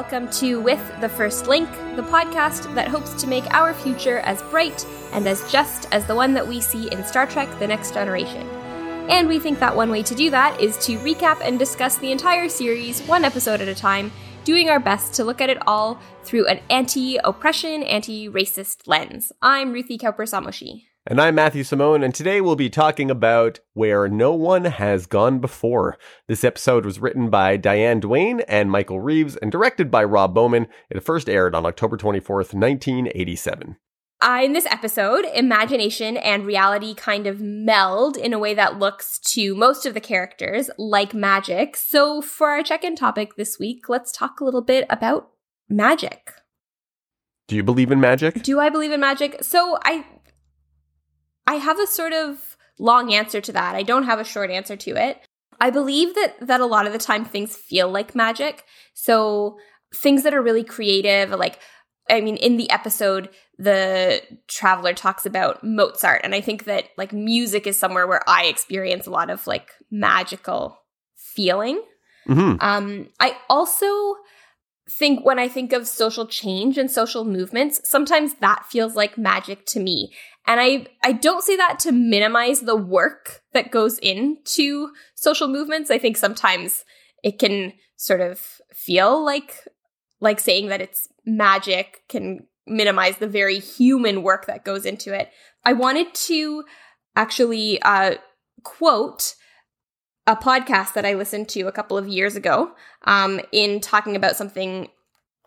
Welcome to With the First Link, the podcast that hopes to make our future as bright and as just as the one that we see in Star Trek The Next Generation. And we think that one way to do that is to recap and discuss the entire series one episode at a time, doing our best to look at it all through an anti oppression, anti racist lens. I'm Ruthie Kauper Samoshi. And I'm Matthew Simone, and today we'll be talking about Where No One Has Gone Before. This episode was written by Diane Duane and Michael Reeves and directed by Rob Bowman. It first aired on October 24th, 1987. Uh, in this episode, imagination and reality kind of meld in a way that looks to most of the characters like magic. So, for our check in topic this week, let's talk a little bit about magic. Do you believe in magic? Do I believe in magic? So, I I have a sort of long answer to that. I don't have a short answer to it. I believe that that a lot of the time things feel like magic. So things that are really creative, like I mean, in the episode, the traveler talks about Mozart, and I think that like music is somewhere where I experience a lot of like magical feeling. Mm-hmm. Um, I also think when I think of social change and social movements, sometimes that feels like magic to me. And I, I don't say that to minimize the work that goes into social movements. I think sometimes it can sort of feel like, like saying that it's magic can minimize the very human work that goes into it. I wanted to actually uh, quote a podcast that I listened to a couple of years ago um, in talking about something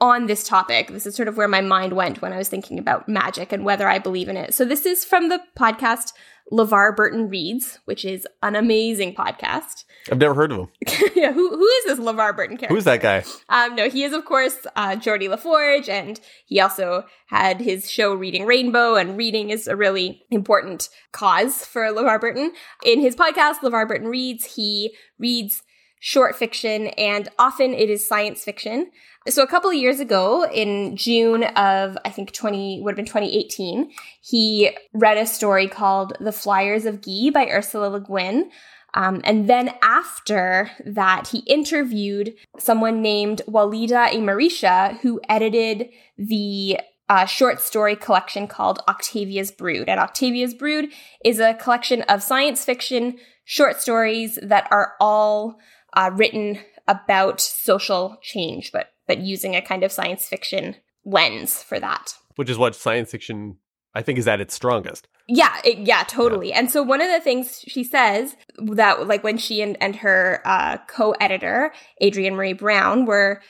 on this topic. This is sort of where my mind went when I was thinking about magic and whether I believe in it. So, this is from the podcast LeVar Burton Reads, which is an amazing podcast. I've never heard of him. yeah, who, who is this LeVar Burton character? Who's that guy? Um, no, he is, of course, uh, LaForge, and he also had his show Reading Rainbow, and reading is a really important cause for LeVar Burton. In his podcast, LeVar Burton Reads, he reads short fiction, and often it is science fiction. So a couple of years ago, in June of I think twenty would have been twenty eighteen, he read a story called "The Flyers of Gy" by Ursula Le Guin. Um, and then after that, he interviewed someone named Walidah Imarisha, who edited the uh, short story collection called Octavia's Brood. And Octavia's Brood is a collection of science fiction short stories that are all uh, written about social change, but but using a kind of science fiction lens for that. Which is what science fiction I think is at its strongest. Yeah, it, yeah, totally. Yeah. And so one of the things she says that like when she and, and her uh, co-editor Adrienne Maree Brown were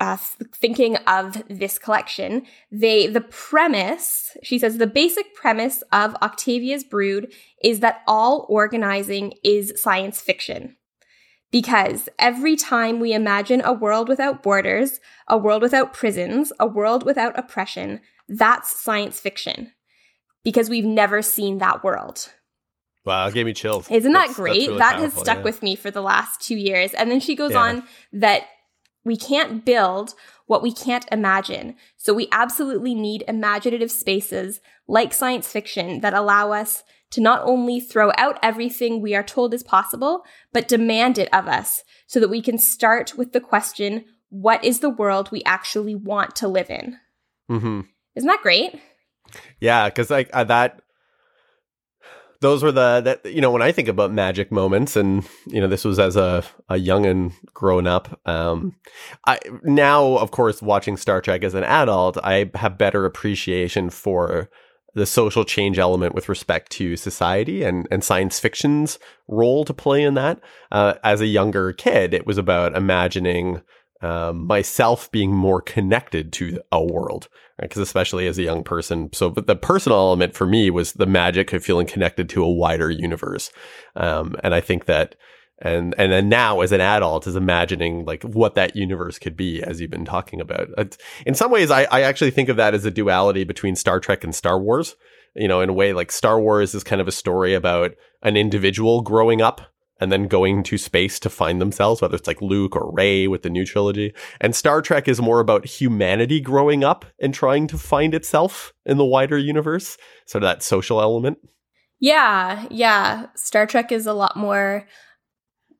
uh, thinking of this collection, they the premise she says the basic premise of Octavia's Brood is that all organizing is science fiction. Because every time we imagine a world without borders, a world without prisons, a world without oppression, that's science fiction. Because we've never seen that world. Wow, gave me chills. Isn't that that's, great? That's really that has stuck yeah. with me for the last two years. And then she goes yeah. on that we can't build what we can't imagine. So we absolutely need imaginative spaces like science fiction that allow us to not only throw out everything we are told is possible, but demand it of us so that we can start with the question what is the world we actually want to live in? Mm-hmm. Isn't that great? Yeah, because like uh, that, those were the that you know when I think about magic moments, and you know this was as a a young and grown up. Um, I now of course watching Star Trek as an adult, I have better appreciation for the social change element with respect to society and, and science fiction's role to play in that. Uh, as a younger kid, it was about imagining um, myself being more connected to a world, because right? especially as a young person, so the personal element for me was the magic of feeling connected to a wider universe, um, and I think that and and then now as an adult is imagining like what that universe could be as you've been talking about. In some ways I, I actually think of that as a duality between star trek and star wars. You know in a way like star wars is kind of a story about an individual growing up and then going to space to find themselves whether it's like luke or Rey with the new trilogy. And star trek is more about humanity growing up and trying to find itself in the wider universe. Sort of that social element. Yeah yeah. Star trek is a lot more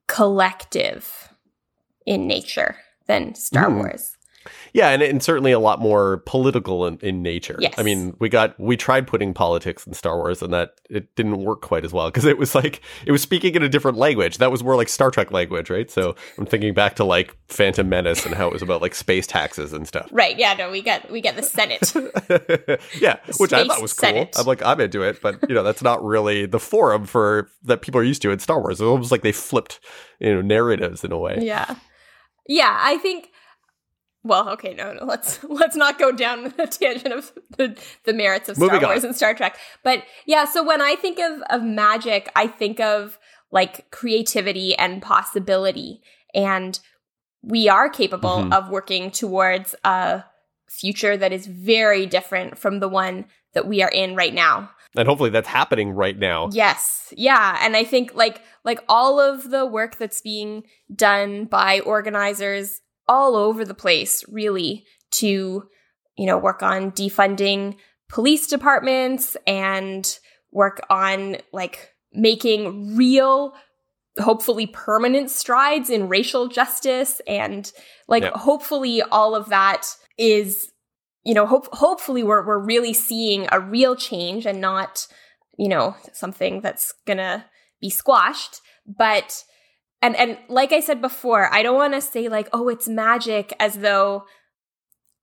collective in nature than Star mm. Wars. Yeah, and, and certainly a lot more political in, in nature. Yes. I mean, we got we tried putting politics in Star Wars, and that it didn't work quite as well because it was like it was speaking in a different language. That was more like Star Trek language, right? So I'm thinking back to like Phantom Menace and how it was about like space taxes and stuff. Right. Yeah. No, we get we get the Senate. yeah, which I thought was cool. Senate. I'm like, I'm into it, but you know, that's not really the forum for that people are used to in Star Wars. It was almost like they flipped, you know, narratives in a way. yeah. Yeah. I think. Well, okay, no, no. Let's let's not go down the tangent of the, the merits of Star Moving on. Wars and Star Trek. But yeah, so when I think of of magic, I think of like creativity and possibility, and we are capable Mhm. of working towards a future that is very different from the one that we are in right now. And hopefully that's happening right now. Yes. Yeah, and I think like like all of the work that's being done by organizers all over the place really to you know work on defunding police departments and work on like making real hopefully permanent strides in racial justice and like Yeah. hopefully all of that is you know hope hopefully we're we're really seeing a real change and not you know something that's gonna be squashed but and and like i said before i don't want to say like oh it's magic as though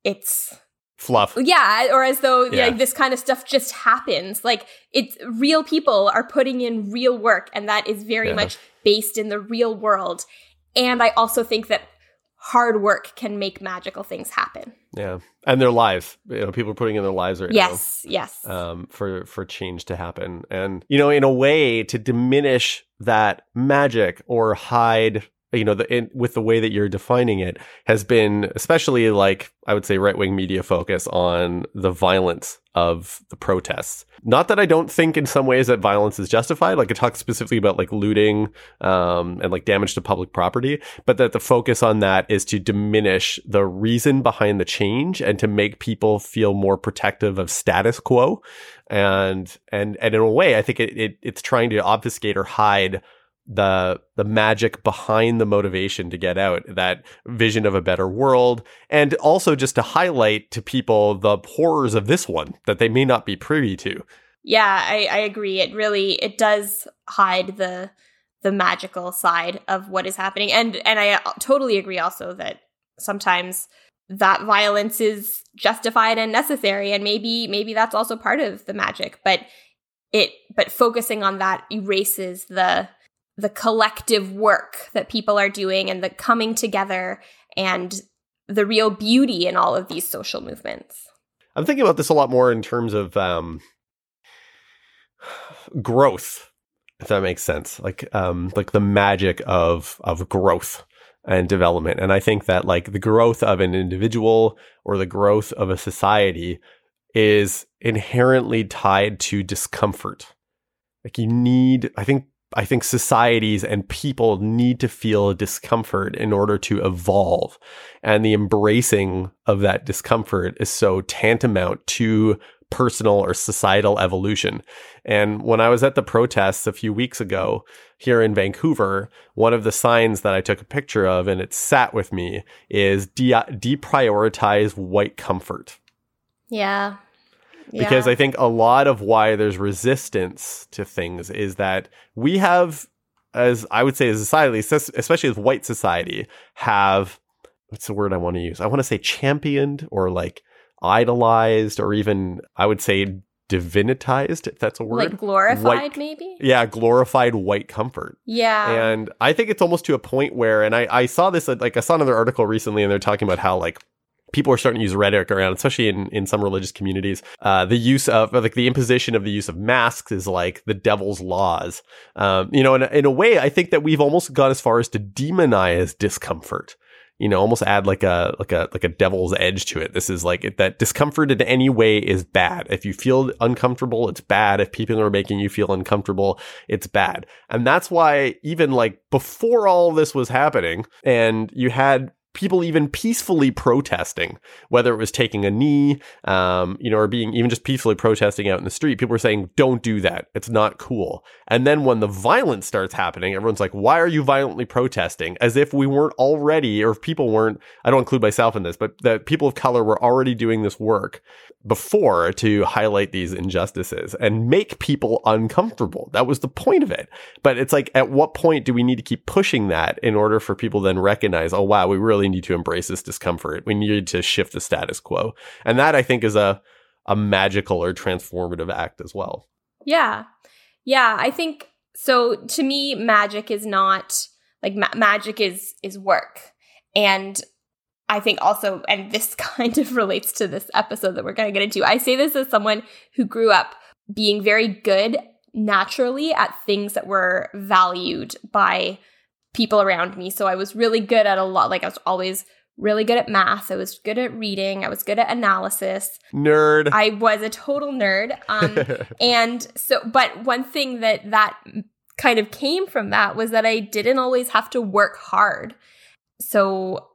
it's Fluff. yeah or as though Yeah. like this kind of stuff just happens like it's real people are putting in real work and that is very Yeah. much based in the real world and i also think that hard work can make magical things happen Yeah. And their lives. You know, people are putting in their lives right now. yes yes um, for for change to happen, and you know, in a way, to diminish that magic or hide, you know, the in, with the way that you're defining it, has been especially like I would say right wing media focus on the violence of the protests. Not that I don't think in some ways that violence is justified. Like it talks specifically about like looting um, and like damage to public property, but that the focus on that is to diminish the reason behind the change and to make people feel more protective of status quo. And and and in a way, I think it, it it's trying to obfuscate or hide the the magic behind the motivation to get out that vision of a better world and also just to highlight to people the horrors of this one that they may not be privy to. Yeah I, I agree. It really it does hide the the magical side of what is happening. And and i totally agree also that sometimes that violence is justified and necessary and maybe maybe that's also part of the magic but it but focusing on that erases the the collective work that people are doing and the coming together and the real beauty in all of these social movements. I'm thinking about this a lot more in terms of um growth if that makes sense. Like um like the magic of of growth and development. And i think that like the growth of an individual or the growth of a society is inherently tied to discomfort. Like you need i think i think societies and people need to feel discomfort in order to evolve and the embracing of that discomfort is so tantamount to personal or societal evolution. And when I was at the protests a few weeks ago here in Vancouver, one of the signs that I took a picture of and it sat with me is de- deprioritize white comfort. yeah Because I think a lot of why there's resistance to things is that we have, as I would say, as a society, especially as white society, have what's the word I want to use? I want to say championed or like idolized or even I would say divinitized, if that's a word. like glorified White- maybe yeah, glorified white comfort. yeah And I think it's almost to a point where, and I, I saw this, like, I saw another article recently, and they're talking about how, like, people are starting to use rhetoric around, especially in, in some religious communities. Uh, the use of, like, the imposition of the use of masks is like the devil's laws. Um, you know, in, a- in a way, I think that we've almost gone as far as to demonize discomfort. You know, almost add like a like a like a devil's edge to it. This is like that discomfort in any way is bad. If you feel uncomfortable, it's bad. If people are making you feel uncomfortable, it's bad. And that's why even like before all this was happening and you had people even peacefully protesting, whether it was taking a knee, um, you know, or being even just peacefully protesting out in the street. People were saying, "Don't do that. It's not cool." And then when the violence starts happening, everyone's like, "Why are you violently protesting?" As if we weren't already, or if people weren't. I don't include myself in this, but that people of color were already doing this work before to highlight these injustices and make people uncomfortable. That was the point of it. But it's like, at what point do we need to keep pushing that in order for people then recognize, oh wow, we really need to embrace this discomfort. We need to shift the status quo. And that I think is a a magical or transformative act as well. Yeah. Yeah, I think so to me magic is not like ma- magic is is work. And I think also, and this kind of relates to this episode that we're going to get into. I say this as someone who grew up being very good naturally at things that were valued by people around me. So I was really good at a lot, like I was always really good at math. I was good at reading. I was good at analysis. Nerd. I was a total nerd. Um, and so, but one thing that that kind of came from that was that I didn't always have to work hard. So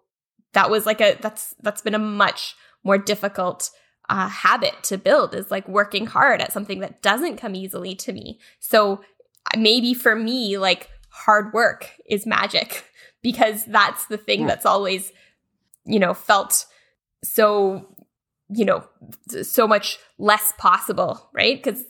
that was like a that's that's been a much more difficult uh, habit to build is like working hard at something that doesn't come easily to me. So maybe for me, like hard work is magic because that's the thing mm. that's always, you know, felt so, you know, so much less possible, right? Because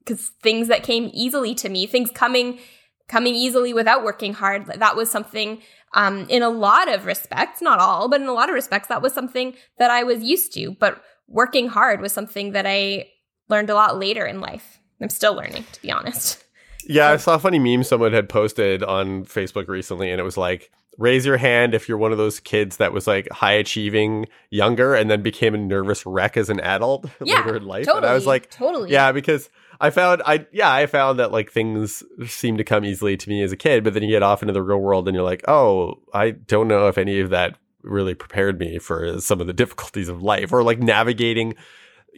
because things that came easily to me, things coming coming easily without working hard, that was something um, in a lot of respects, not all, but in a lot of respects, that was something that I was used to. But working hard was something that I learned a lot later in life. I'm still learning, to be honest. Yeah, I saw a funny meme someone had posted on Facebook recently, and it was like, raise your hand if you're one of those kids that was like high achieving younger and then became a nervous wreck as an adult yeah, later in life. Totally, and I was like, totally. Yeah, because I found I yeah, I found that like things seem to come easily to me as a kid, but then you get off into the real world and you're like, "Oh, I don't know if any of that really prepared me for some of the difficulties of life or like navigating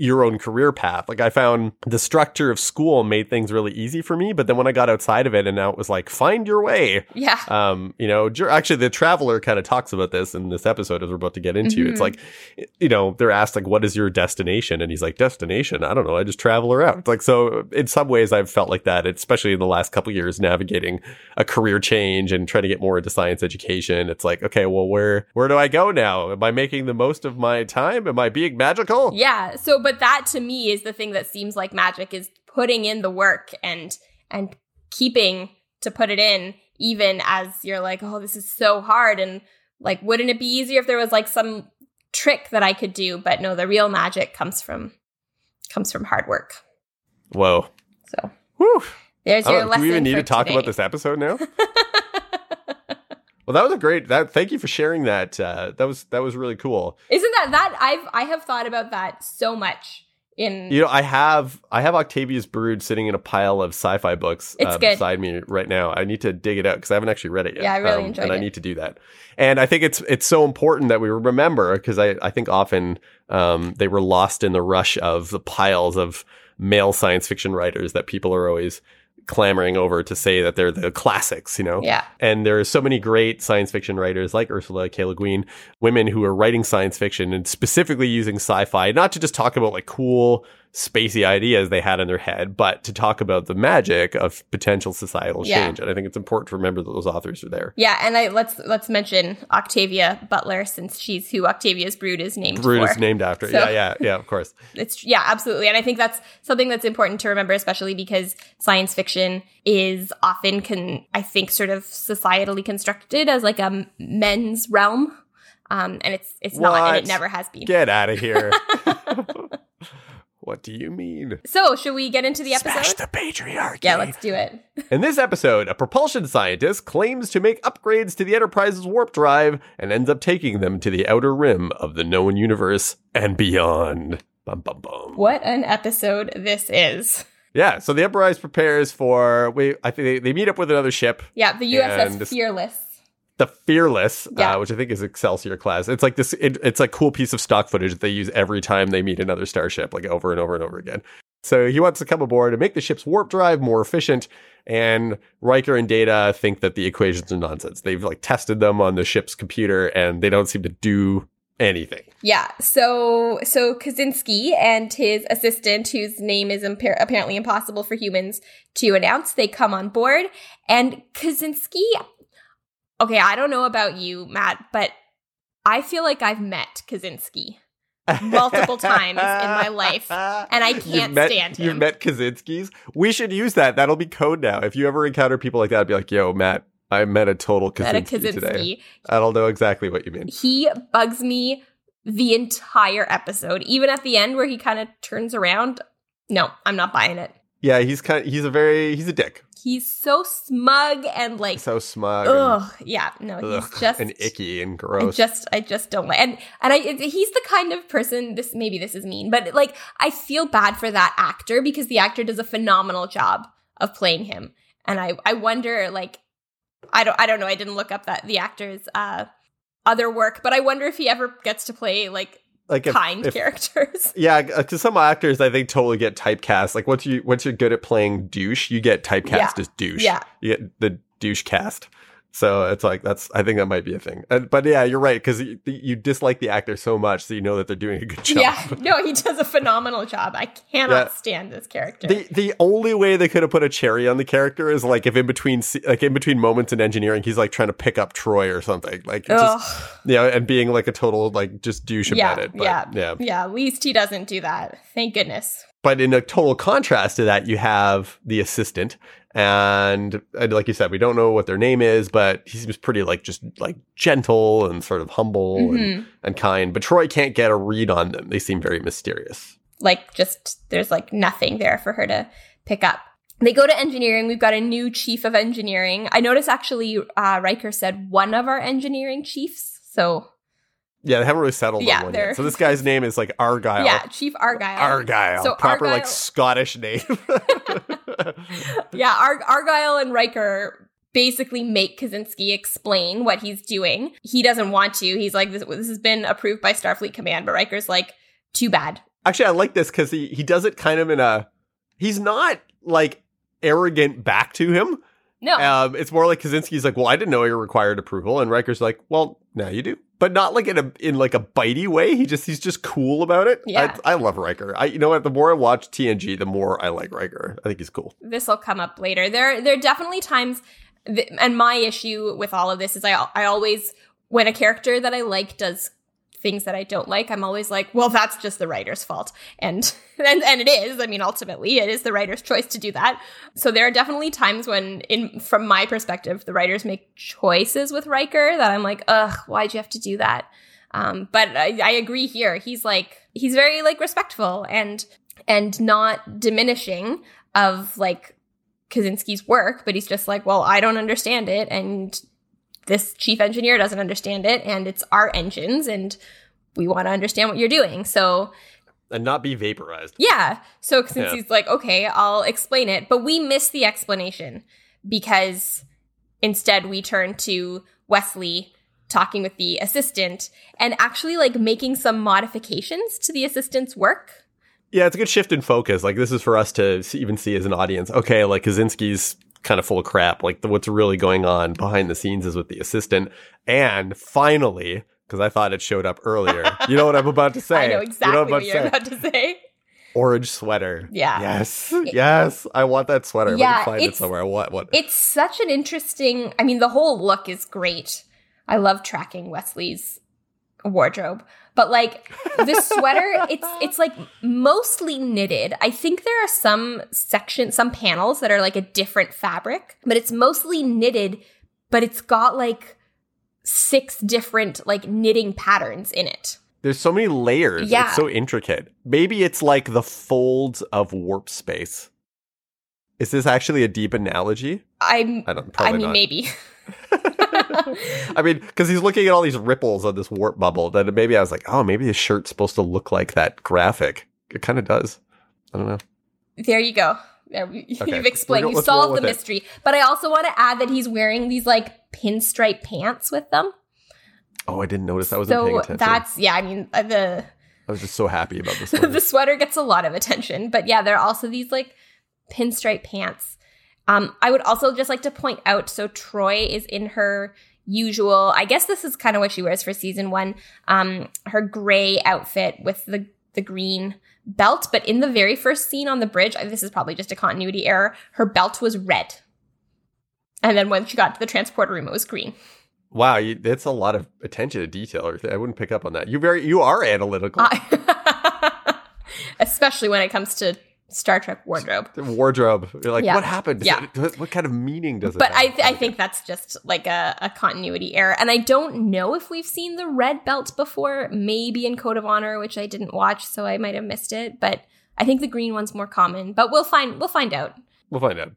your own career path. Like I found the structure of school made things really easy for me, but then when I got outside of it and now it was like find your way. Yeah. Um, you know, actually the traveler kind of talks about this in this episode as we're about to get into. Mm-hmm. It's like you know, they're asked like what is your destination and he's like destination, I don't know, I just travel around. Like so in some ways I've felt like that, especially in the last couple years navigating a career change and trying to get more into science education. It's like, okay, well where where do I go now? Am I making the most of my time? Am I being magical? Yeah. So but that to me is the thing that seems like magic is putting in the work and and keeping to put it in even as you're like oh this is so hard. And like wouldn't it be easier if there was like some trick that I could do? But no the real magic comes from comes from hard work. Whoa. So Whew. there's your lesson do we even need to talk today. about this episode now Well, that was a great. That thank you for sharing that. Uh, that was that was really cool. Isn't that that I've I have thought about that so much in you know I have I have Octavia's Brood sitting in a pile of sci-fi books uh, beside me right now. I need to dig it out because I haven't actually read it yet. Yeah, I really um, enjoyed and it. I need to do that. And I think it's it's so important that we remember because I I think often um, they were lost in the rush of the piles of male science fiction writers that people are always clamoring over to say that they're the classics, you know? Yeah. And there are so many great science fiction writers like Ursula K. Le Guin, women who are writing science fiction and specifically using sci-fi, not to just talk about like cool spacey ideas they had in their head, but to talk about the magic of potential societal Yeah. change. And I think it's important to remember that those authors are there. Yeah, and I let's let's mention Octavia Butler since she's who Octavia's brood is named Brood for. is named after. So- Yeah, yeah, yeah, of course. It's yeah, absolutely. And I think that's something that's important to remember especially because science fiction is often can I think sort of societally constructed as like a men's realm. Um and it's it's not and it never has been. Get out of here. what do you mean? so, should we get into the episode? Smash the patriarchy. yeah, let's do it. In this episode, a propulsion scientist claims to make upgrades to the Enterprise's warp drive and ends up taking them to the outer rim of the known universe and beyond. Bum, bum, bum. What an episode this is. Yeah, so the Enterprise prepares for. We, I think they, they meet up with another ship, Yeah, the USS Fearless. The Fearless, Yeah. uh, which I think is Excelsior class. It's like this. It, it's a cool piece of stock footage that they use every time they meet another starship, like over and over and over again. So he wants to come aboard and make the ship's warp drive more efficient. And Riker and Data think that the equations are nonsense. They've like tested them on the ship's computer and they don't seem to do anything. Yeah. So so Kosinski and his assistant, whose name is apparently impossible for humans to announce, they come on board. And Kosinski, okay, I don't know about you, Matt, but I feel like I've met Kosinski multiple times in my life, and I can't met, stand him. You've met Kosinskis. We should use that. That'll be code now. If you ever encounter people like that, I'd be like, "Yo, Matt, I met a total Met a Kosinski, today." Kosinski. I don't know exactly what you mean. He bugs me the entire episode, even at the end where he kind of turns around. No, I'm not buying it. Yeah, he's kind. Of, he's a very. He's a dick. He's so smug and like, So smug. and- ugh, yeah, no, he's ugh, just and icky and I gross. just, I just don't like, and and I, he's the kind of person. This maybe this is mean, but like, I feel bad for that actor because the actor does a phenomenal job of playing him, and I, I wonder, like, I don't, I don't know. I didn't look up that the actor's uh other work, but I wonder if he ever gets to play like like if, kind if- characters. Yeah, uh, because some actors I think totally get typecast. Like once you once you're good at playing douche, you get typecast Yeah. as douche. Yeah. you get the douche cast. So it's like that's I think that might be a thing. And, but yeah, you're right because you, you dislike the actor so much, so you know that they're doing a good job. Yeah, no, he does a phenomenal job. I cannot Yeah. stand this character. The the only way they could have put a cherry on the character is like if in between like in between moments in engineering he's like trying to pick up Troi or something like just Ugh. yeah and being like a total like just douche yeah, about it. But, yeah, yeah. yeah. At least he doesn't do that. Thank goodness. But in a total contrast to that, you have the assistant, and, and like you said, we don't know what their name is, but he seems pretty like just like gentle and sort of humble and, Mhm. and kind. But Troi can't get a read on them; they seem very mysterious. Like, just there's like nothing there for her to pick up. They go to engineering. We've got a new chief of engineering. I notice actually, uh, Riker said one of our engineering chiefs. So Yeah, they haven't really settled Yeah, on one they're- yet. So this guy's name is like Argyle. yeah, Chief Argyle. Argyle, So proper like Scottish name. yeah, Ar- Argyle and Riker basically make Kosinski explain what he's doing. He doesn't want to. He's like, this, this has been approved by Starfleet Command, but Riker's like, too bad. Actually, I like this because he he does it kind of in a. He's not like arrogant back to him. No. Um, it's more like Kosinski's like, well, I didn't know you required approval, and Riker's like, well, now you do, but not like in a in like a bitey way. He just he's just cool about it. Yeah. I, I love Riker. I you know what? The more I watch TNG, the more I like Riker. I think he's cool. this will come up later. There, there are definitely times, th- and my issue with all of this is I, I always, when a character that I like does things that I don't like, I'm always like, well, that's just the writer's fault, and and and it is. I mean, ultimately, it is the writer's choice to do that. So there are definitely times when, in from my perspective, the writers make choices with Riker that I'm like, ugh, why'd you have to do that? Um, but I, I agree here. He's like, he's very like respectful and and not diminishing of like Kosinski's work, but he's just like, well, I don't understand it, and this chief engineer doesn't understand it, and it's our engines, and we want to understand what you're doing. So And not be vaporized. yeah, so since Yeah. he's like, okay, I'll explain it, but we miss the explanation because instead we turn to Wesley talking with the assistant and actually like making some modifications to the assistant's work. Yeah, it's a good shift in focus. Like this is for us to even see as an audience. Okay, like Kosinski's kind of full of crap. Like the, what's really going on behind the scenes is with the assistant. And finally, because I thought it showed up earlier. you know what I'm about to say? I know You exactly I'm what to you're about to say. Orange sweater. Yeah. Yes. Yes. I want that sweater. Yeah, find it somewhere. What? What? It's such an interesting. I mean, the whole look is great. I love tracking Wesley's wardrobe, but like this sweater, it's it's like mostly knitted. I think there are some sections, some panels that are like a different fabric, but it's mostly knitted. But it's got like six different like knitting patterns in it. There's so many layers. Yeah. It's so intricate. Maybe it's like the folds of warp space. Is this actually a deep analogy? I'm. I don't. I mean, not. maybe. I mean, because he's looking at all these ripples on this warp bubble. That maybe I was like, oh, maybe his shirt's supposed to look like that graphic. It kind of does. I don't know. There you go. There, we- Okay. You've explained. Go- You solved the it. mystery. But I also want to add that he's wearing these like pinstripe pants with them. Oh, I didn't notice. I wasn't paying So attention. that's yeah. I mean uh, the I was just so happy about this. the sweater gets a lot of attention, but yeah, there are also these like pinstripe pants. Um, I would also just like to point out so Troi is in her usual, I guess this is kind of what she wears for season one, um, her gray outfit with the, the green belt. But in the very first scene on the bridge, this is probably just a continuity error, her belt was red. And then when she got to the transporter room, it was green. Wow, you, that's a lot of attention to detail. I wouldn't pick up on that. You very you are analytical. Especially when it comes to Star Trek wardrobe. The wardrobe. You're like, Yeah. what happened? Yeah. it- what kind of meaning does it But I, th- I think that's just like a, a continuity error. And I don't know if we've seen the red belt before, maybe in Code of Honor, which I didn't watch, so I might have missed it. But I think the green one's more common. But we'll find we'll find out. We'll find out.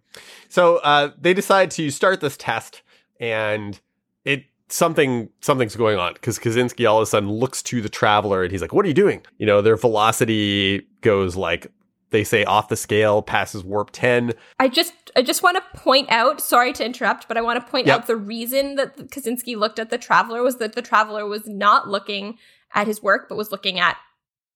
So uh, they decide to start this test, and it something something's going on because Kosinski all of a sudden looks to the traveler and he's like, "What are you doing?" You know, their velocity goes like they say off the scale, passes warp ten. I just I just want to point out, sorry to interrupt, but I want to point Yep. out the reason that Kosinski looked at the traveler was that the traveler was not looking at his work, but was looking at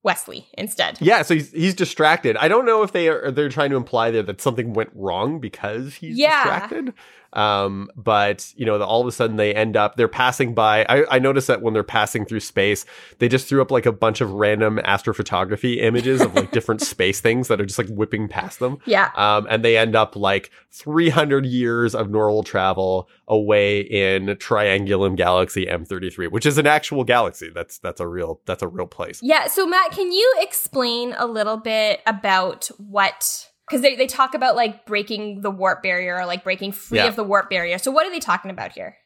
Wesley instead. Yeah, so he's he's distracted. I don't know if they are they're trying to imply there that something went wrong because he's Yeah. distracted. Um, but you know, the, all of a sudden they end up they're passing by. I, I noticed that when they're passing through space, they just threw up like a bunch of random astrophotography images of like different space things that are just like whipping past them. Yeah. Um, and they end up like 300 years of normal travel away in Triangulum Galaxy M33, which is an actual galaxy. That's that's a real that's a real place. Yeah. So, Matt, can you explain a little bit about what? Because they, they talk about like breaking the warp barrier or like breaking free Yeah. of the warp barrier. So, what are they talking about here?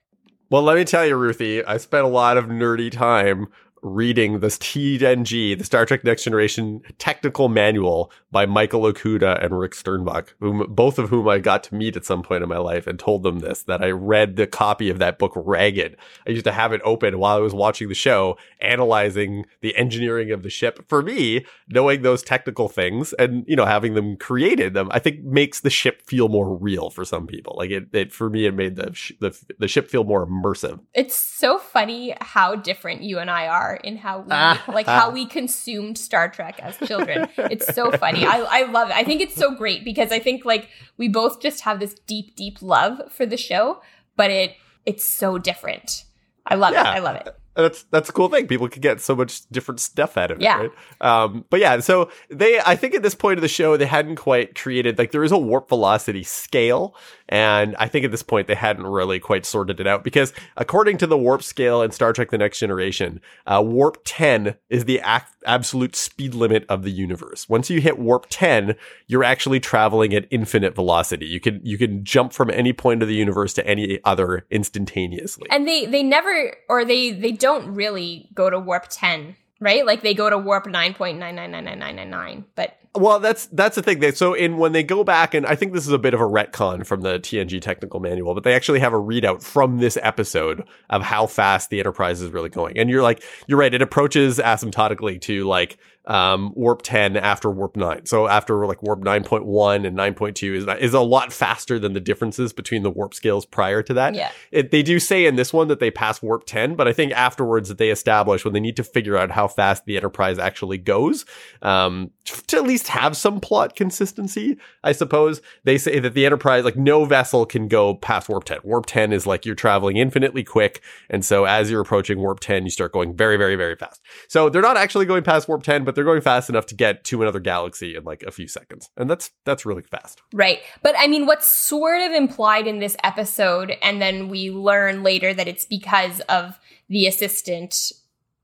Well, let me tell you, Ruthie, I spent a lot of nerdy time reading this TNG, the Star Trek Next Generation technical manual by Michael Okuda and Rick Sternbach, whom both of whom I got to meet at some point in my life and told them this, that I read the copy of that book ragged. I used to have it open while I was watching the show, analyzing the engineering of the ship. For me, knowing those technical things and, you know, having them created them, I think makes the ship feel more real for some people. Like it, it for me, it made the, sh- the, the ship feel more immersive. It's so funny how different you and I are in how we Ah. like how we consumed Star Trek as children. it's so funny. I, I love it. I think it's so great because I think like we both just have this deep, deep love for the show, but it it's so different. I love Yeah. it. I love it. that's that's a cool thing. People can get so much different stuff out of it, Yeah. right? Um, but yeah, so they, I think at this point of the show, they hadn't quite created like there is a warp velocity scale, and I think at this point they hadn't really quite sorted it out because according to the warp scale in Star Trek: The Next Generation, uh, warp ten is the ac- absolute speed limit of the universe. Once you hit warp ten, you're actually traveling at infinite velocity. You can you can jump from any point of the universe to any other instantaneously. And they they never or they they don't really go to warp 10, right? Like they go to warp 9.999999, but Well, that's that's the thing. They, so in when they go back, and I think this is a bit of a retcon from the TNG technical manual, but they actually have a readout from this episode of how fast the Enterprise is really going. And you're like, you're right. It approaches asymptotically to like um, warp 10 after warp 9. So after like warp 9.1 and 9.2 is is a lot faster than the differences between the warp scales prior to that. yeah. It, they do say in this one that they pass warp 10, but I think afterwards that they establish when they need to figure out how fast the Enterprise actually goes, um, to at least have some plot consistency, I suppose. They say that the Enterprise, like no vessel can go past warp 10. Warp 10 is like you're traveling infinitely quick. And so as you're approaching warp 10, you start going very, very, very fast. So they're not actually going past warp 10, but they're going fast enough to get to another galaxy in like a few seconds. And that's, that's really fast. Right. But I mean, what's sort of implied in this episode, and then we learn later that it's because of the assistant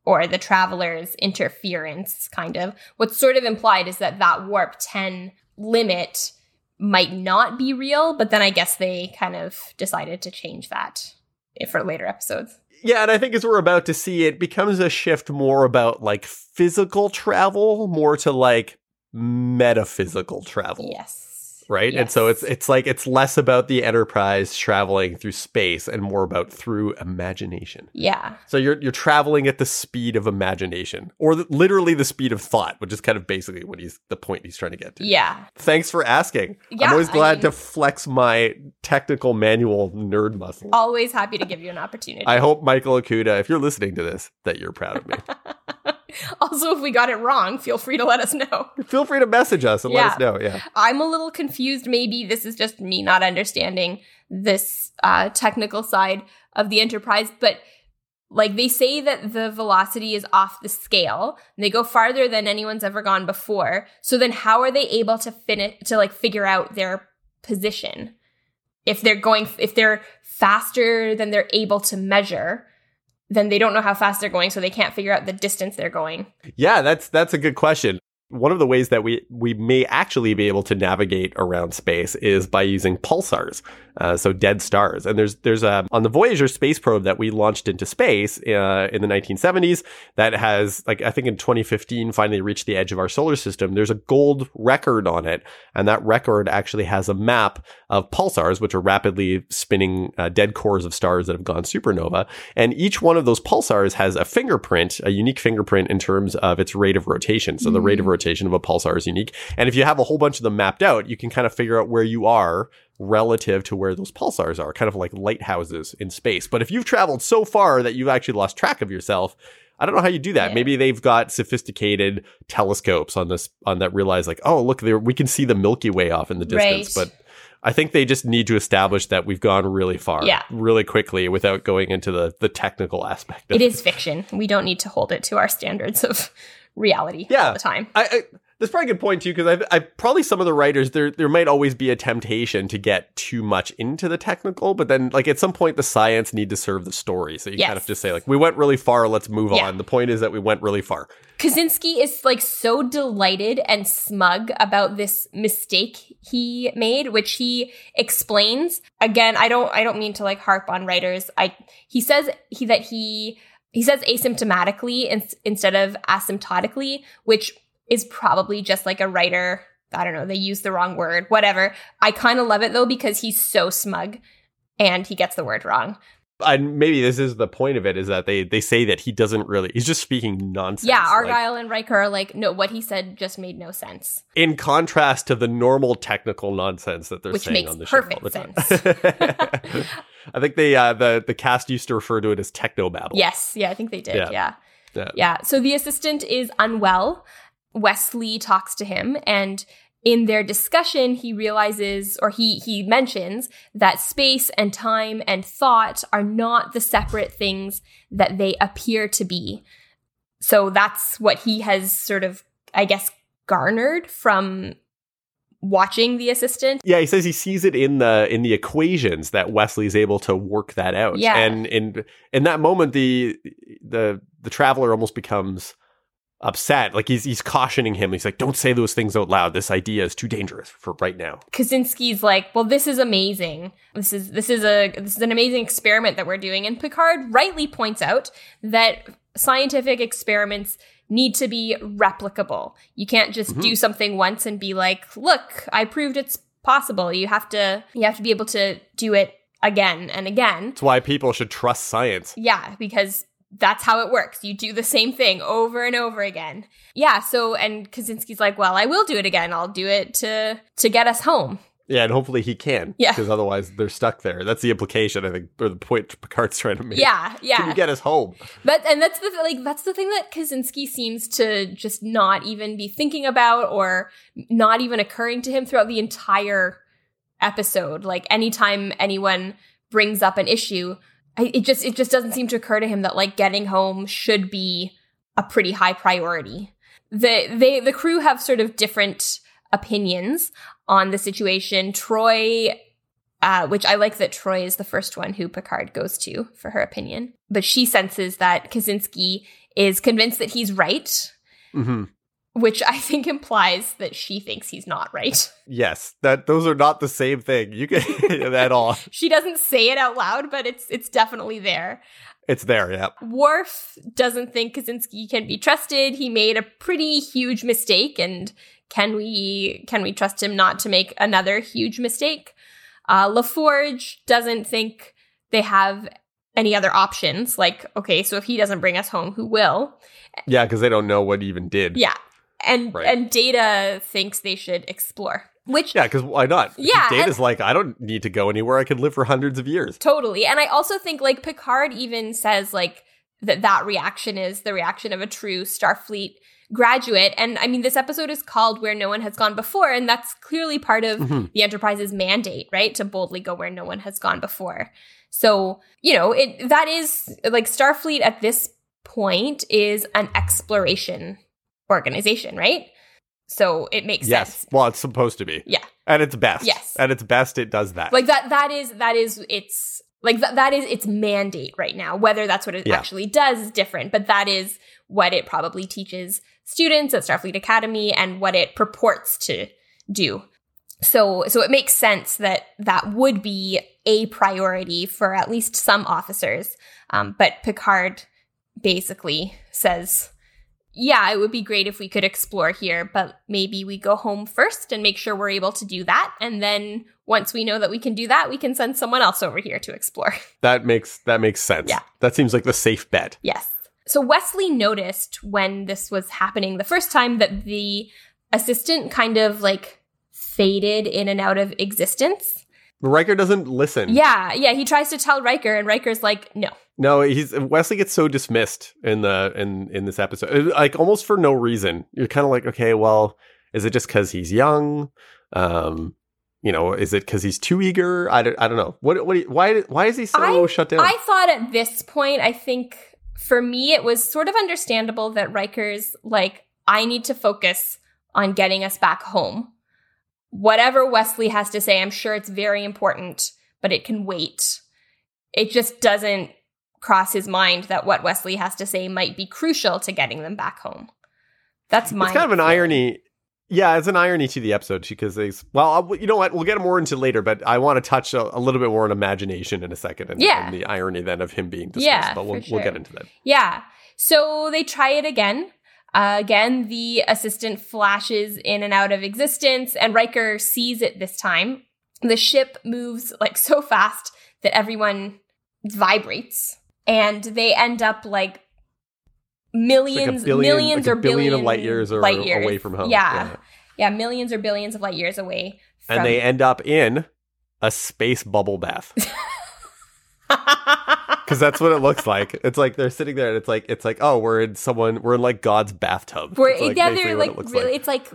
or the traveler's interference, kind of. What's sort of implied is that that warp 10 limit might not be real, but then I guess they kind of decided to change that for later episodes. Yeah, and I think as we're about to see, it becomes a shift more about like physical travel, more to like metaphysical travel. Yes. Right? And so it's it's like it's less about the enterprise traveling through space and more about through imagination. Yeah. So you're you're traveling at the speed of imagination or the, literally the speed of thought, which is kind of basically what he's the point he's trying to get to. Yeah. Thanks for asking. Yeah, I'm always I glad mean- to flex my technical manual nerd muscle. Always happy to give you an opportunity. I hope Michael Okuda, if you're listening to this, that you're proud of me. Also, if we got it wrong, feel free to let us know. Feel free to message us and Yeah. let us know. Yeah. I'm a little confused. Maybe this is just me not understanding this uh, technical side of the Enterprise, but like they say that the velocity is off the scale and they go farther than anyone's ever gone before. So then how are they able to fin to like figure out their position? If they're going if they're faster than they're able to measure, then they don't know how fast they're going, so they can't figure out the distance they're going. Yeah, that's that's a good question. One of the ways that we we may actually be able to navigate around space is by using pulsars, uh, so dead stars. And there's there's a on the Voyager space probe that we launched into space uh, in the 1970s that has like I think in 2015 finally reached the edge of our solar system. There's a gold record on it, and that record actually has a map of pulsars, which are rapidly spinning uh, dead cores of stars that have gone supernova. And each one of those pulsars has a fingerprint, a unique fingerprint in terms of its rate of rotation. So the rate of rotation of a pulsar is unique. And if you have a whole bunch of them mapped out, you can kind of figure out where you are relative to where those pulsars are, kind of like lighthouses in space. But if you've traveled so far that you've actually lost track of yourself, I don't know how you do that. Yeah. Maybe they've got sophisticated telescopes on this on that realize like, oh, look, there we can see the Milky Way off in the distance. Right. But I think they just need to establish that we've gone really far, Yeah. really quickly, without going into the the technical aspect. Of it. It is fiction. We don't need to hold it to our standards of reality Yeah. all the time. I, I that's probably a good point too, because I, I probably some of the writers there there might always be a temptation to get too much into the technical, but then like at some point the science need to serve the story, so you kind of just say like we went really far, let's move Yeah. on. The point is that we went really far. Kosinski is like so delighted and smug about this mistake he made, which he explains. Again, I don't I don't mean to like harp on writers. I he says he that he he says asymptomatically in, instead of asymptotically, which is probably just like a writer. I don't know, they use the wrong word, whatever. I kind of love it though because he's so smug and he gets the word wrong. And maybe this is the point of it is that they they say that he doesn't really he's just speaking nonsense. Yeah, Like, Argyle and Riker are like, no, what he said just made no sense. in contrast to the normal technical nonsense that they're Which saying on the show all perfect the time. I think they uh, the the cast used to refer to it as techno babble. Yes, yeah, I think they did. Yeah. Yeah. Yeah. yeah. So the assistant is unwell. Wesley talks to him and in their discussion he realizes or he he mentions that space and time and thought are not the separate things that they appear to be. So that's what he has sort of I guess garnered from watching the assistant. Yeah, he says he sees it in the in the equations that Wesley's able to work that out. Yeah. And in in that moment the the the traveler almost becomes upset. Like he's he's cautioning him. He's like, Don't say those things out loud. This idea is too dangerous for right now. Kosinski's like, well, this is amazing. This is this is a this is an amazing experiment that we're doing. And Picard rightly points out that scientific experiments need to be replicable. You can't just mm-hmm. do something once and be like, look, I proved it's possible. You have to you have to be able to do it again and again. That's why people should trust science. Yeah, because that's how it works. You do the same thing over and over again. Yeah, so and Kosinski's like, "Well, I will do it again. I'll do it to to get us home." Yeah, and hopefully he can. Yeah. Because otherwise they're stuck there. That's the implication, I think, or the point Picard's trying to make. Yeah, yeah. Can you get us home? But and that's the like that's the thing that Kosinski seems to just not even be thinking about or not even occurring to him throughout the entire episode. Like anytime anyone brings up an issue, it just it just doesn't seem to occur to him that like getting home should be a pretty high priority. The they the crew have sort of different opinions on the situation. Troi uh, which I like that Troi is the first one who Picard goes to for her opinion. But she senses that Kosinski is convinced that he's right, hmm which I think implies that she thinks he's not right. Yes. That those are not the same thing. You can at all. She doesn't say it out loud, but it's it's definitely there. It's there, yeah. Worf doesn't think Kosinski can be trusted. He made a pretty huge mistake, and can we can we trust him not to make another huge mistake? Uh, LaForge doesn't think they have any other options. Like, okay, so if he doesn't bring us home, who will? Yeah, because they don't know what he even did. Yeah, and Right. and Data thinks they should explore, which Yeah, because why not? Yeah, Data's like, I don't need to go anywhere. I could live for hundreds of years. Totally. And I also think like Picard even says like that that reaction is the reaction of a true Starfleet graduate. And I mean, this episode is called Where No One Has Gone Before, and that's clearly part of Mhm. the Enterprise's mandate, right? To boldly go where no one has gone before. So, you know, it that is like Starfleet at this point is an exploration organization, right? So it makes sense. Yes. sense. Well, it's supposed to be. Yeah. At its best. Yes. At its best, it does that. Like that that is that is its like that that is its mandate right now. Whether that's what it Yeah. actually does is different, but that is what it probably teaches students at Starfleet Academy and what it purports to do. So so it makes sense that that would be a priority for at least some officers. Um, but Picard basically says, "Yeah, it would be great if we could explore here, but maybe we go home first and make sure we're able to do that, and then once we know that we can do that, we can send someone else over here to explore." that makes that makes sense. Yeah. That seems like the safe bet. Yes. So Wesley noticed when this was happening the first time that the assistant kind of like faded in and out of existence. Riker doesn't listen. Yeah, yeah, he tries to tell Riker and Riker's like, "No." No, he's Wesley gets so dismissed in the in in this episode, like almost for no reason. You're kind of like, okay, well, is it just because he's young? Um, you know, is it because he's too eager? I don't, I don't know. What what? do you- Why why is he so shut down? I thought at this point, I think for me, it was sort of understandable that Riker's like, I need to focus on getting us back home. Whatever Wesley has to say, I'm sure it's very important, but it can wait. It just doesn't cross his mind that what Wesley has to say might be crucial to getting them back home. That's my it's kind of an irony. Yeah, it's an irony to the episode because they. Well, I'll- you know what? We'll get more into later, but I want to touch a, a little bit more on imagination in a second, and, Yeah. and the irony then of him being dismissed. Yeah, but we'll for we'll get into that. Yeah. So they try it again. Uh, again, the assistant flashes in and out of existence, and Riker sees it this time. The ship moves like so fast that everyone vibrates, and they end up like millions, billion- millions like or billion billion of light years or light years. away from home. Yeah, Yeah. yeah, millions or billions of light years away. From- and they end up in a space bubble bath because that's what it looks like. It's like they're sitting there, and it's like it's like oh, we're in someone, we're in like God's bathtub. We're, like yeah, they're like it really. It's like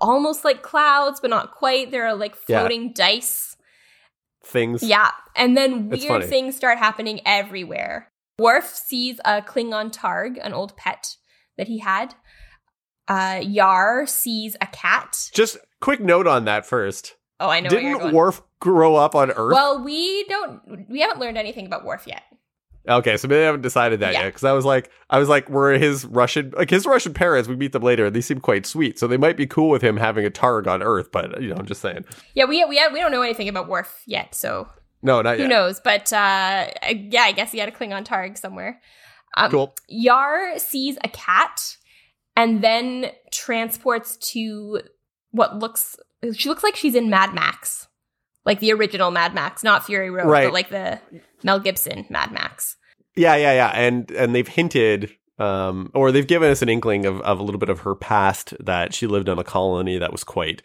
almost like clouds, but not quite. There are like Yeah. floating dice. Things. Yeah, and then weird things start happening everywhere. Worf sees a Klingon Targ, an old pet that he had. Uh, Yar sees a cat. Just quick note on that first. Oh, I know. Didn't. Worf grow up on Earth? Well, we don't. We haven't learned anything about Worf yet. Okay, so maybe I haven't decided that Yeah. yet because I was like, I was like, were his Russian like his Russian parents? We meet them later, and they seem quite sweet, so they might be cool with him having a Targ on Earth. But you know, I'm just saying, Yeah, we we we don't know anything about Worf yet, so no, not who yet. knows? But uh, yeah, I guess he had a Klingon Targ somewhere. Um, Cool. Yar sees a cat and then transports to what looks she looks like she's in Mad Max. Like the original Mad Max, not Fury Road, Right. but like the Mel Gibson Mad Max. Yeah, yeah, yeah, and and they've hinted, um, or they've given us an inkling of of a little bit of her past that she lived on a colony that was quite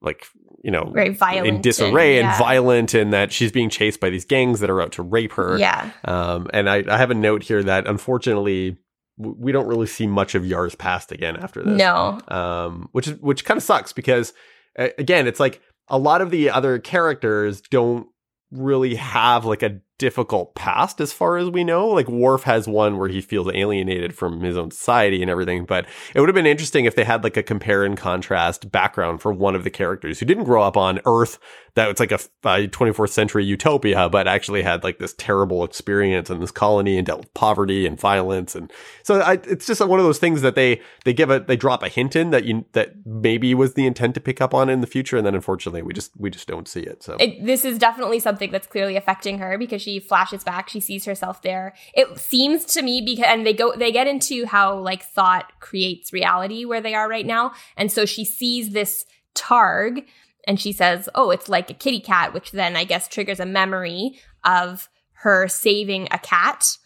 like you know Very violent. in disarray and, yeah. violent, and that she's being chased by these gangs that are out to rape her. Yeah. Um, and I, I have a note here that unfortunately we don't really see much of Yar's past again after this. No. Um, which is which kind of sucks because again, it's like a lot of the other characters don't really have like a difficult past as far as we know. Like Worf has one where he feels alienated from his own society and everything, but it would have been interesting if they had like a compare and contrast background for one of the characters who didn't grow up on Earth that it's like a uh, 24th century utopia, but actually had like this terrible experience in this colony and dealt with poverty and violence. And so I, it's just one of those things that they, they give a, they drop a hint in that you, that maybe was the intent to pick up on in the future. And then unfortunately we just, we just don't see it. So It, this is definitely something that's clearly affecting her because she flashes back she sees herself there. It seems to me because and they go they get into how like thought creates reality where they are right now. And so she sees this targ and she says oh it's like a kitty cat which then i guess triggers a memory of her saving a cat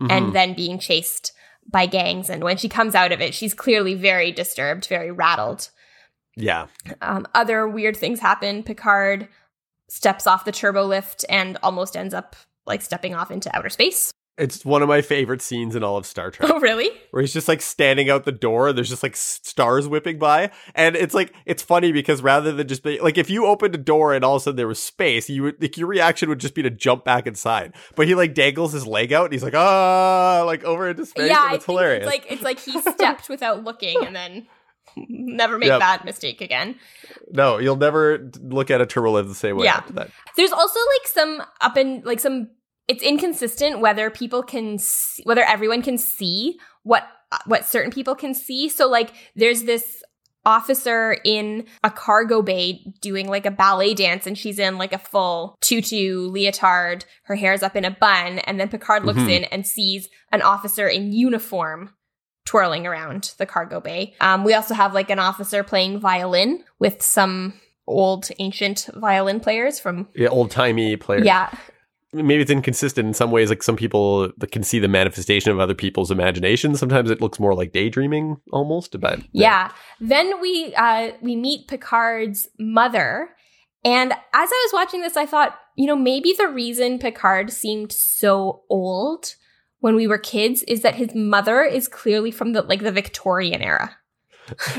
mhm. and then being chased by gangs. And when she comes out of it she's clearly very disturbed very rattled. Yeah, um, other weird things happen. Picard steps off the turbo lift and almost ends up like stepping off into outer space. It's one of my favorite scenes in all of Star Trek. Oh, really? Where he's just like standing out the door, and there's just like stars whipping by, and it's like it's funny because rather than just be like if you opened a door and all of a sudden there was space, you would like your reaction would just be to jump back inside. But he like dangles his leg out and he's like ah like over into space. Yeah, it's hilarious. It's like it's like he stepped without looking and then never make Yep. that mistake again. no, you'll never look at a turbo the same way Yeah. after that. There's also like some up in like some it's inconsistent whether people can see, whether everyone can see what what certain people can see. So like there's this officer in a cargo bay doing like a ballet dance and she's in like a full tutu leotard her hair's up in a bun and then picard looks Mhm. in and sees an officer in uniform twirling around the cargo bay um, we also have like an officer playing violin with some old ancient violin players from Yeah, old timey players. yeah maybe it's inconsistent in some ways. Like some people can see the manifestation of other people's imagination. Sometimes it looks more like daydreaming almost. But Yeah. Then we uh we meet Picard's mother. And as I was watching this, I thought, you know, maybe the reason Picard seemed so old when we were kids is that his mother is clearly from the like the Victorian era.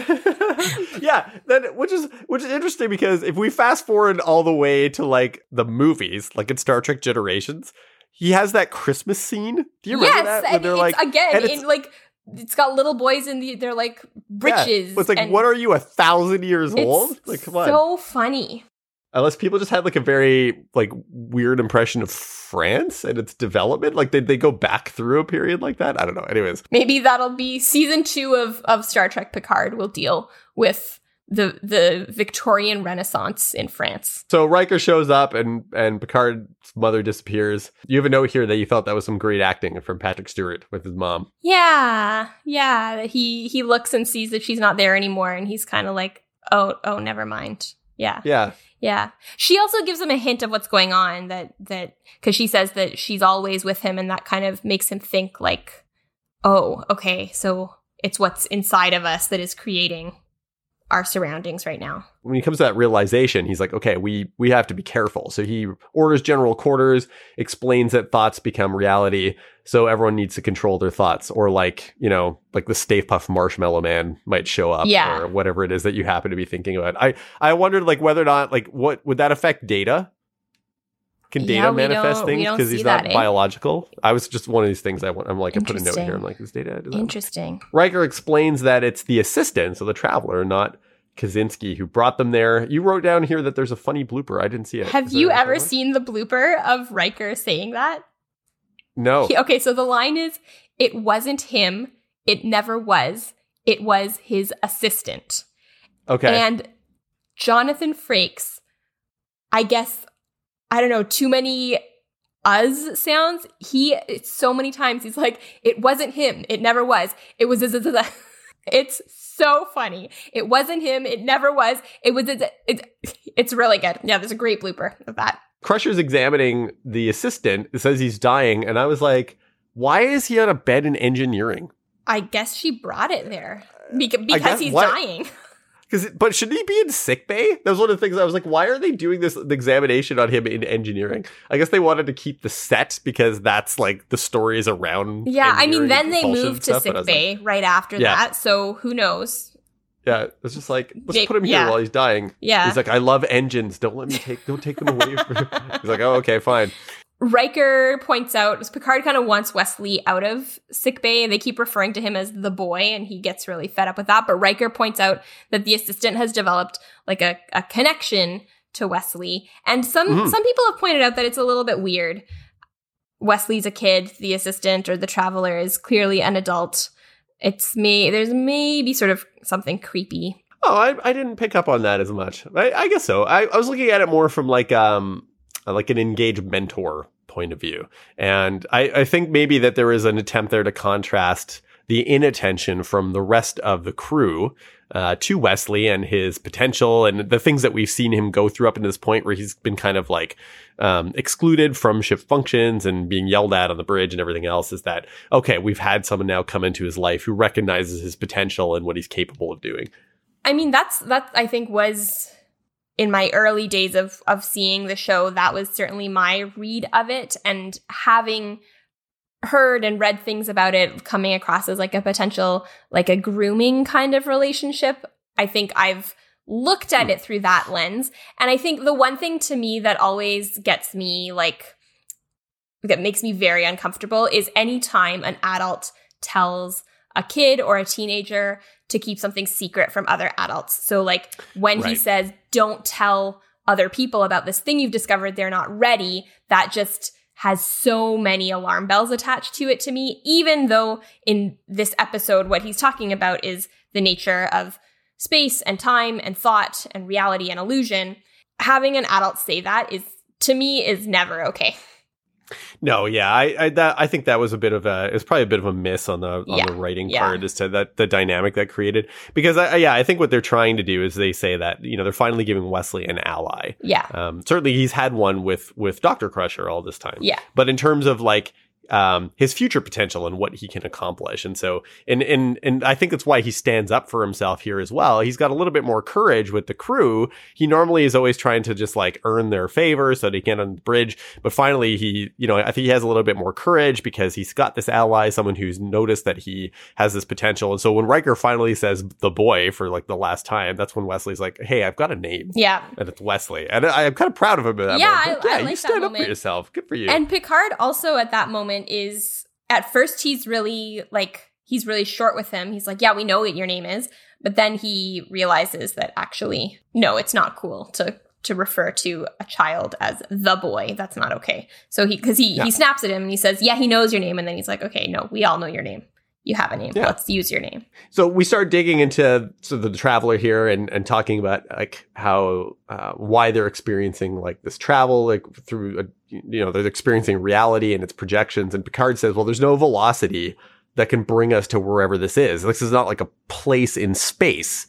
yeah, then which is which is interesting because if we fast forward all the way to like the movies, like in Star Trek Generations, he has that Christmas scene. Do you remember yes, that? When and they're it's like, again and it's- in like it's got little boys in the they're like yeah, it's like, what are you, a thousand years old? Like, come on. So funny. Unless people just had like a very like weird impression of France and its development, like did they go back through a period like that? I don't know. Anyways, Maybe that'll be season two of, of Star Trek Picard will deal with the the Victorian Renaissance in France. So Riker shows up and and Picard's mother disappears. You have a note here that you thought that was some great acting from Patrick Stewart with his mom. Yeah, yeah. He he looks and sees that she's not there anymore, and he's kind of like, oh, oh, never mind. Yeah, Yeah. Yeah. She also gives him a hint of what's going on. That that because she says that she's always with him, and that kind of makes him think like, oh, okay, so it's what's inside of us that is creating our surroundings right now. When he comes to that realization, he's like, okay, we we have to be careful. So he orders general quarters, explains that thoughts become reality. So everyone needs to control their thoughts, or like you know, like the Stay Puft Marshmallow Man might show up, Yeah. or whatever it is that you happen to be thinking about. I I wondered like whether or not like what would that affect data? Can data don't- manifest things because he's not that, eh? biological? I was just one of these things I want. I'm like I put a note here. I'm like, is data? Interesting. Riker explains that it's the assistant, so the traveler, not Kosinski, who brought them there. You wrote down here that there's a funny blooper. I didn't see it. Have Is you ever seen the blooper of Riker saying that? No. He- okay, so the line is it wasn't him, it never was. It was his assistant. Okay. And Jonathan Frakes, I guess, I don't know, too many us sounds. He, it's so many times, he's like, it wasn't him. It never was. It was, it's so funny. It wasn't him. It never was. It was, it's, it's really good. Yeah, there's a great blooper of that. Crusher's examining the assistant. It says he's dying, and I was like, why is he on a bed in engineering? I guess she brought it there Beca- because guess- he's what? dying. Because, but shouldn't he be in sick bay? That was one of the things I was like, why are they doing this the examination on him in engineering? I guess they wanted to keep the set because that's like the stories around. Yeah, I mean, then they moved to stuff, sick was like, bay right after Yeah. that. So who knows? Yeah, it's just like let's They- put him here yeah. while he's dying. Yeah. He's like, I love engines. Don't let me take. Don't take them away. From he's like, oh, okay, fine. Riker points out Picard kind of wants Wesley out of sickbay. and they keep referring to him as the boy, and he gets really fed up with that. But Riker points out that the assistant has developed like a, a connection to Wesley, and some Mhm. some people have pointed out that it's a little bit weird. Wesley's a kid, the assistant or the traveler is clearly an adult. It's me. There's maybe sort of something creepy. Oh, I, I didn't pick up on that as much. I, I guess so. I, I was looking at it more from like um like an engaged mentor point of view, and I, I think maybe that there is an attempt there to contrast the inattention from the rest of the crew uh, to Wesley and his potential and the things that we've seen him go through up to this point where he's been kind of like um, excluded from ship functions and being yelled at on the bridge and everything else is that okay we've had someone now come into his life who recognizes his potential and what he's capable of doing. I mean, that's that I think was in my early days of of seeing the show. That was certainly my read of it, and having heard and read things about it coming across as like a potential like a grooming kind of relationship. I think I've looked at it through that lens. And I think the one thing to me that always gets me like that makes me very uncomfortable is anytime an adult tells a kid or a teenager to keep something secret from other adults. So like when right. he says don't tell other people about this thing you've discovered they're not ready, that just has so many alarm bells attached to it to me, even though in this episode, what he's talking about is the nature of space and time and thought and reality and illusion. Having an adult say that is, to me, is never okay. No, yeah, I I, that, I think that was a bit of a it's probably a bit of a miss on the on yeah. the writing yeah. part as to that the dynamic that created because I, yeah I think what they're trying to do is they say that you know they're finally giving Wesley an ally. Yeah, um, certainly he's had one with with Doctor Crusher all this time. Yeah, but in terms of like um, his future potential and what he can accomplish. And so, and, and, and I think that's why he stands up for himself here as well. He's got a little bit more courage with the crew. He normally is always trying to just like earn their favor so that he can on the bridge. But finally, he, you know, I think he has a little bit more courage because he's got this ally, someone who's noticed that he has this potential. And so when Riker finally says the boy for like the last time, that's when Wesley's like, Hey, I've got a name. Yeah. And it's Wesley. And I, am kind of proud of him. At that yeah, moment. I, yeah, I like you stand up for yourself. Good for you. And Picard also at that moment is at first he's really like he's really short with him. He's like, "Yeah, we know what your name is." But then he realizes that actually no, it's not cool to to refer to a child as the boy. That's not okay. So he cuz he yeah. he snaps at him and he says, "Yeah, he knows your name." And then he's like, "Okay, no, we all know your name." you have a name. Yeah. Let's use your name. So we start digging into so the traveler here and, and talking about like how uh, why they're experiencing like this travel like through a, you know they're experiencing reality and its projections. And Picard says, well, there's no velocity that can bring us to wherever this is. This is not like a place in space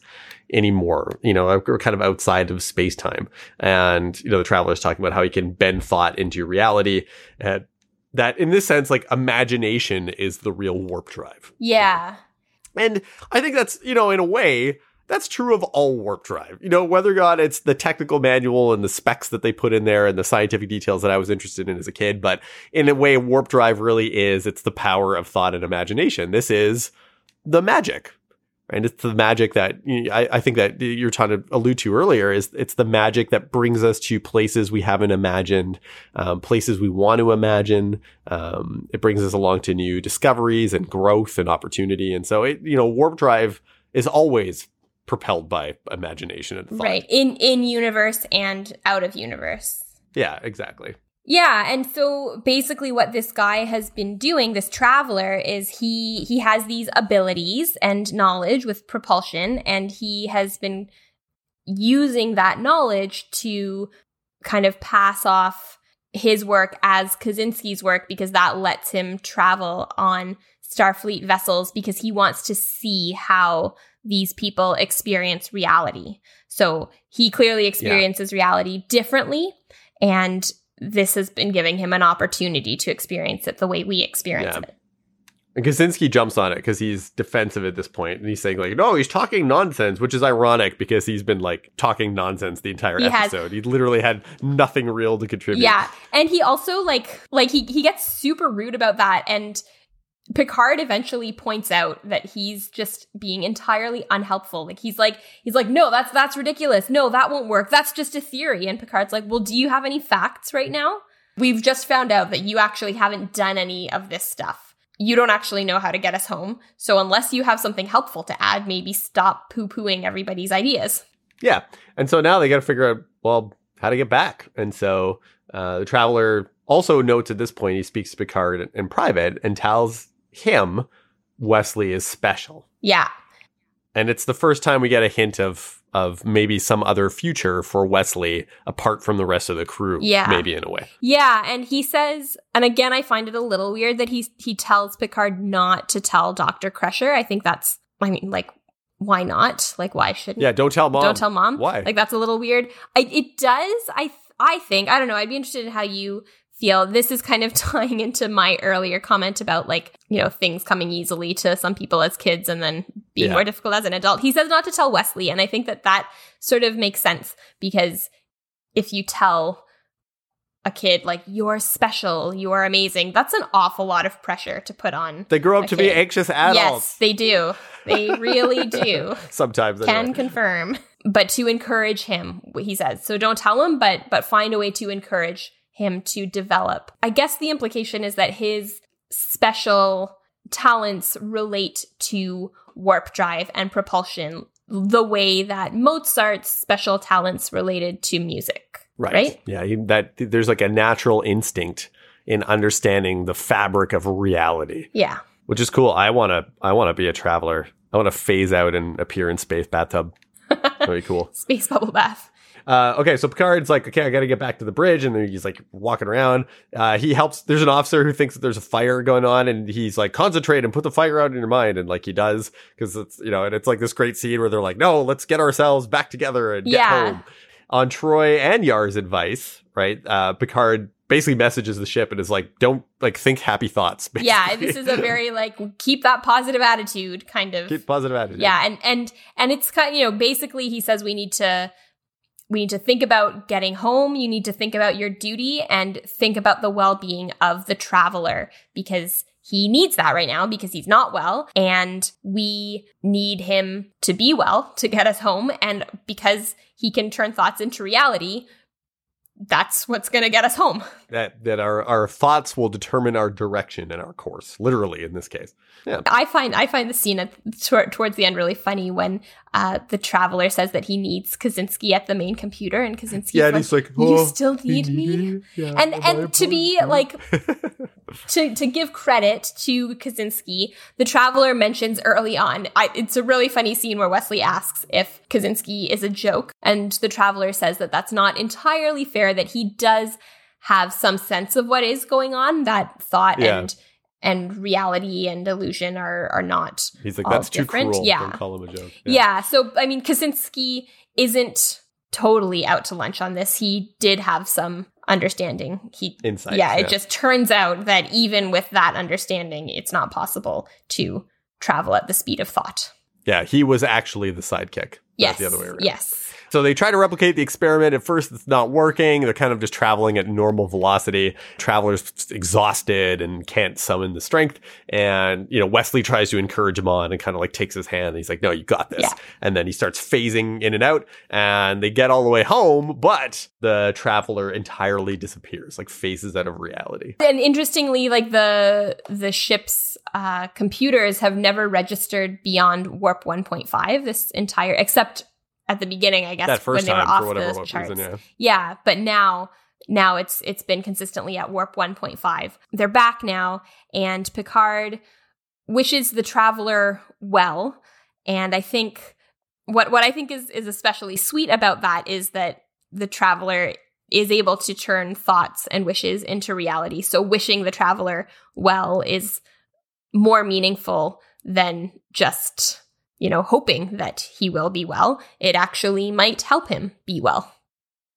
anymore. You know, we're kind of outside of space time. And, you know, the traveler is talking about how he can bend thought into reality. And that in this sense, like imagination is the real warp drive. Yeah. And I think that's, you know, in a way, that's true of all warp drive. You know, whether or not it's the technical manual and the specs that they put in there and the scientific details that I was interested in as a kid, but in a way, warp drive really is, it's the power of thought and imagination. This is the magic and it's the magic that I, I, think that you're trying to allude to earlier is it's the magic that brings us to places we haven't imagined, um, places we want to imagine. Um, it brings us along to new discoveries and growth and opportunity. And so it, you know, warp drive is always propelled by imagination and thought. Right. In, in universe and out of universe. Yeah, exactly. Yeah, and so basically what this guy has been doing, this traveler, is he he has these abilities and knowledge with propulsion and he has been using that knowledge to kind of pass off his work as Kosinski's work because that lets him travel on Starfleet vessels because he wants to see how these people experience reality. So he clearly experiences yeah. reality differently and this has been giving him an opportunity to experience it the way we experience yeah. it. And Kosinski jumps on it because he's defensive at this point, and he's saying like, "No, he's talking nonsense," which is ironic because he's been like talking nonsense the entire he episode. Has, he literally had nothing real to contribute. Yeah, and he also like like he he gets super rude about that, and Picard eventually points out that he's just being entirely unhelpful. Like he's like he's like no, that's that's ridiculous. No, that won't work. That's just a theory. And Picard's like, "Well, do you have any facts right now? We've just found out that you actually haven't done any of this stuff. You don't actually know how to get us home. So unless you have something helpful to add, maybe stop poo-pooing everybody's ideas." Yeah. And so now they got to figure out well, how to get back. And so uh, the traveler also notes at this point he speaks to Picard in, in private and tells him, Wesley is special. Yeah. And it's the first time we get a hint of of maybe some other future for Wesley apart from the rest of the crew. Yeah. Maybe in a way. Yeah. And he says, and again, I find it a little weird that he he tells Picard not to tell Dr. Crusher. I think that's I mean, like, why not? Like, why shouldn't? Yeah, don't tell mom. Don't tell mom. Why? Like, that's a little weird. I, it does. I I think I don't know. I'd be interested in how you feel this is kind of tying into my earlier comment about like, you know, things coming easily to some people as kids and then being yeah. more difficult as an adult. He says not to tell Wesley. And I think that that sort of makes sense because if you tell a kid like you're special, you're amazing. That's an awful lot of pressure to put on. They grow up to be anxious adults. Yes, they do. They really do. Sometimes. They can anyway. confirm. But to encourage him, he says. So don't tell him, but but find a way to encourage him to develop. I guess the implication is that his special talents relate to warp drive and propulsion the way that Mozart's special talents related to music. Right. Right? Yeah. That there's like a natural instinct in understanding the fabric of reality, Yeah. which is cool. I want to. I want to be a traveler. I want to phase out and appear in space bathtub. Very cool. Space bubble bath. Uh, okay, so Picard's like, okay, I got to get back to the bridge, and then he's like walking around. Uh, he helps. There's an officer who thinks that there's a fire going on, and he's like, concentrate and put the fire out in your mind, and like he does because it's you know, and it's like this great scene where they're like, no, let's get ourselves back together and get Yeah. home. On Troi and Yar's advice, right? Uh, Picard basically messages the ship and is like, don't like think happy thoughts. Yeah, this is a very like keep that positive attitude kind of keep positive attitude. yeah and and and it's kind you know basically he says we need to we need to think about getting home you need to think about your duty and think about the well-being of the traveler because he needs that right now because he's not well and we need him to be well to get us home and because he can turn thoughts into reality that's what's going to get us home that that our our thoughts will determine our direction and our course, literally in this case. Yeah. I find I find the scene at, towards the end really funny when uh, the traveler says that he needs Kosinski at the main computer, and Kosinski's Yeah, and like, he's like, "You "Oh, still need me." Yeah, And and to be like to to give credit to Kosinski, the traveler mentions early on. I, it's a really funny scene where Wesley asks if Kosinski is a joke, and the traveler says that that's not entirely fair. That he does have some sense of what is going on. That thought Yeah. and and reality and illusion are are not he's like, that's too different. cruel. Yeah. Call him a joke. yeah. So, I mean, Kosinski isn't totally out to lunch on this. He did have some understanding. He, Insights, yeah, yeah. it just turns out that even with that understanding, it's not possible to travel at the speed of thought. Yeah, he was actually the sidekick. not Yes. the other way around. Yes. So they try to replicate the experiment. At first, it's not working. They're kind of just traveling at normal velocity. Traveler's exhausted and can't summon the strength. And, you know, Wesley tries to encourage him on and kind of like takes his hand. And he's like, no, you got this. Yeah. And then he starts phasing in and out and they get all the way home, but the traveler entirely disappears, like phases out of reality. And interestingly, like the the ship's uh, computers have never registered beyond warp 1.5 this entire, except at the beginning, I guess, that first when they were time off for whatever the charts. reason, yeah. Yeah, but now now it's it's been consistently at warp 1.5. They're back now and Picard wishes the traveler well and I think what what I think is is especially sweet about that is that the traveler is able to turn thoughts and wishes into reality. So wishing the traveler well is more meaningful than just, you know, hoping that he will be well. It actually might help him be well.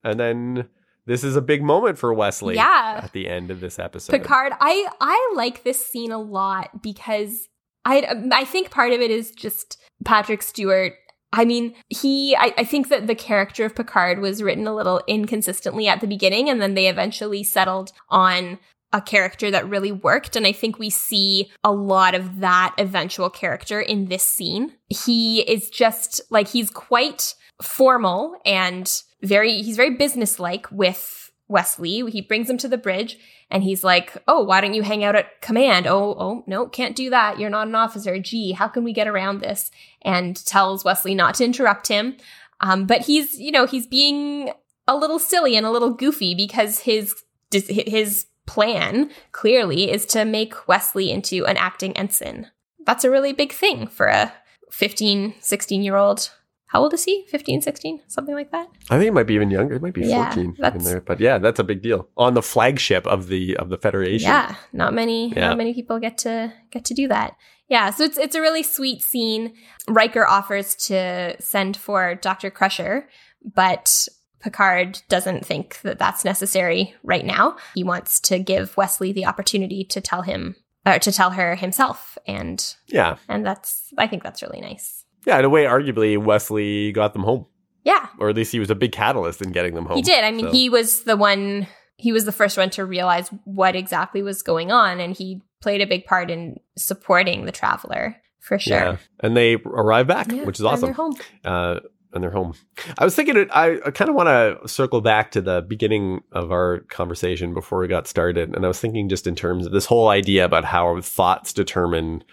And then this is a big moment for Wesley Yeah. at the end of this episode. Picard, I I like this scene a lot because I I think part of it is just Patrick Stewart. I mean, he I, I think that the character of Picard was written a little inconsistently at the beginning, and then they eventually settled on a character that really worked. And I think we see a lot of that eventual character in this scene. He is just like he's quite formal and very he's very businesslike with Wesley. He brings him to the bridge and he's like, "Oh, why don't you hang out at command?" "Oh, oh, no, can't do that. You're not an officer. Gee, how can we get around this?" And tells Wesley not to interrupt him. Um, but he's, you know, he's being a little silly and a little goofy because his his plan clearly is to make Wesley into an acting ensign. That's a really big thing for a 15, 16 year old. How old is he? 15, 16? Something like that? I think it might be even younger. It might be Yeah, 14 in there. But yeah, that's a big deal. On the flagship of the of the Federation. Yeah, not many Yeah. not many people get to get to do that. Yeah, so it's it's a really sweet scene. Riker offers to send for Dr. Crusher, but Picard doesn't think that that's necessary right now. He wants to give Wesley the opportunity to tell him or to tell her himself and Yeah. and that's I think that's really nice. Yeah, in a way, arguably, Wesley got them home. Yeah, Or at least he was a big catalyst in getting them home. he did. I mean, So- he was the one he was the first one to realize what exactly was going on and he played a big part in supporting the traveler for sure. Yeah. And they arrive back, yeah, which is awesome. And they're home. Uh, and they're home. I was thinking, I, I kind of want to circle back to the beginning of our conversation before we got started. And I was thinking just in terms of this whole idea about how thoughts determine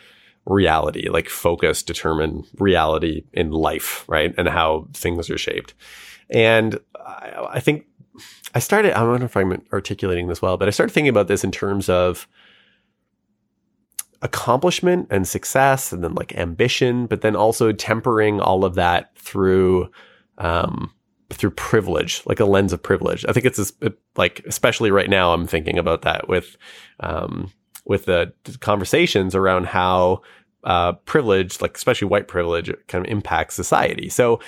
reality, like focus determine reality in life, right? And how things are shaped. And I, I think I started, I don't know if I'm articulating this well, but I started thinking about this in terms of accomplishment and success and then like ambition, but then also tempering all of that through, um, through privilege, like a lens of privilege. I think it's like, especially right now, I'm thinking about that with, um, with the conversations around how uh, privilege, like especially white privilege, kind of impacts society. So,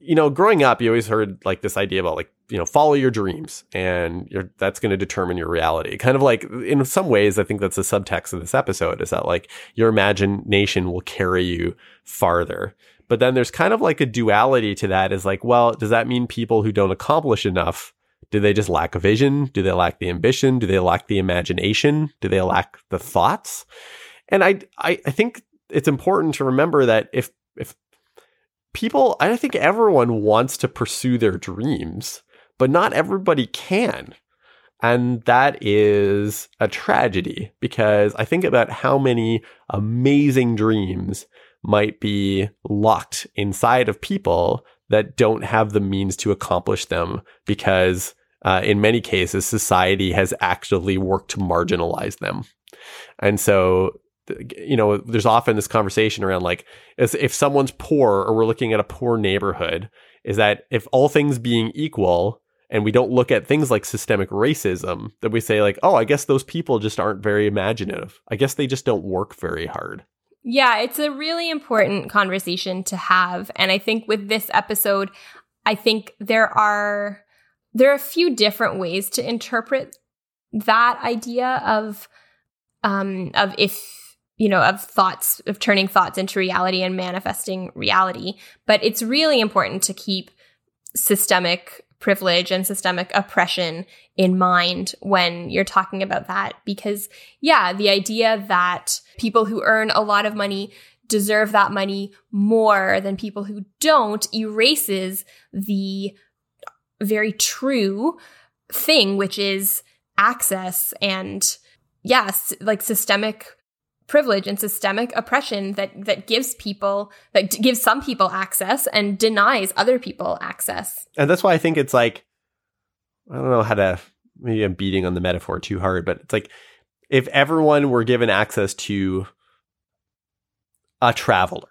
you know, growing up, you always heard like this idea about like you know follow your dreams, and that's going to determine your reality. Kind of like in some ways, I think that's the subtext of this episode is that like your imagination will carry you farther. But then there's kind of like a duality to that. Is like, well, does that mean people who don't accomplish enough do they just lack a vision? Do they lack the ambition? Do they lack the imagination? Do they lack the thoughts? And I, I, I think it's important to remember that if, if people, I think everyone wants to pursue their dreams, but not everybody can. And that is a tragedy because I think about how many amazing dreams might be locked inside of people that don't have the means to accomplish them because uh, in many cases, society has actively worked to marginalize them. And so, you know, there's often this conversation around like, if someone's poor or we're looking at a poor neighborhood, is that if all things being equal, and we don't look at things like systemic racism, that we say like, oh, I guess those people just aren't very imaginative. I guess they just don't work very hard. Yeah, it's a really important conversation to have. And I think with this episode, I think there are there are a few different ways to interpret that idea of um of if you know of thoughts of turning thoughts into reality and manifesting reality but it's really important to keep systemic privilege and systemic oppression in mind when you're talking about that. Because yeah the idea that people who earn a lot of money deserve that money more than people who don't erases the very true thing, which is access and yes, like systemic privilege and systemic oppression that that gives people that gives some people access and denies other people access. And that's why I think it's like I don't know how to maybe I'm beating on the metaphor too hard, but it's like if everyone were given access to a traveler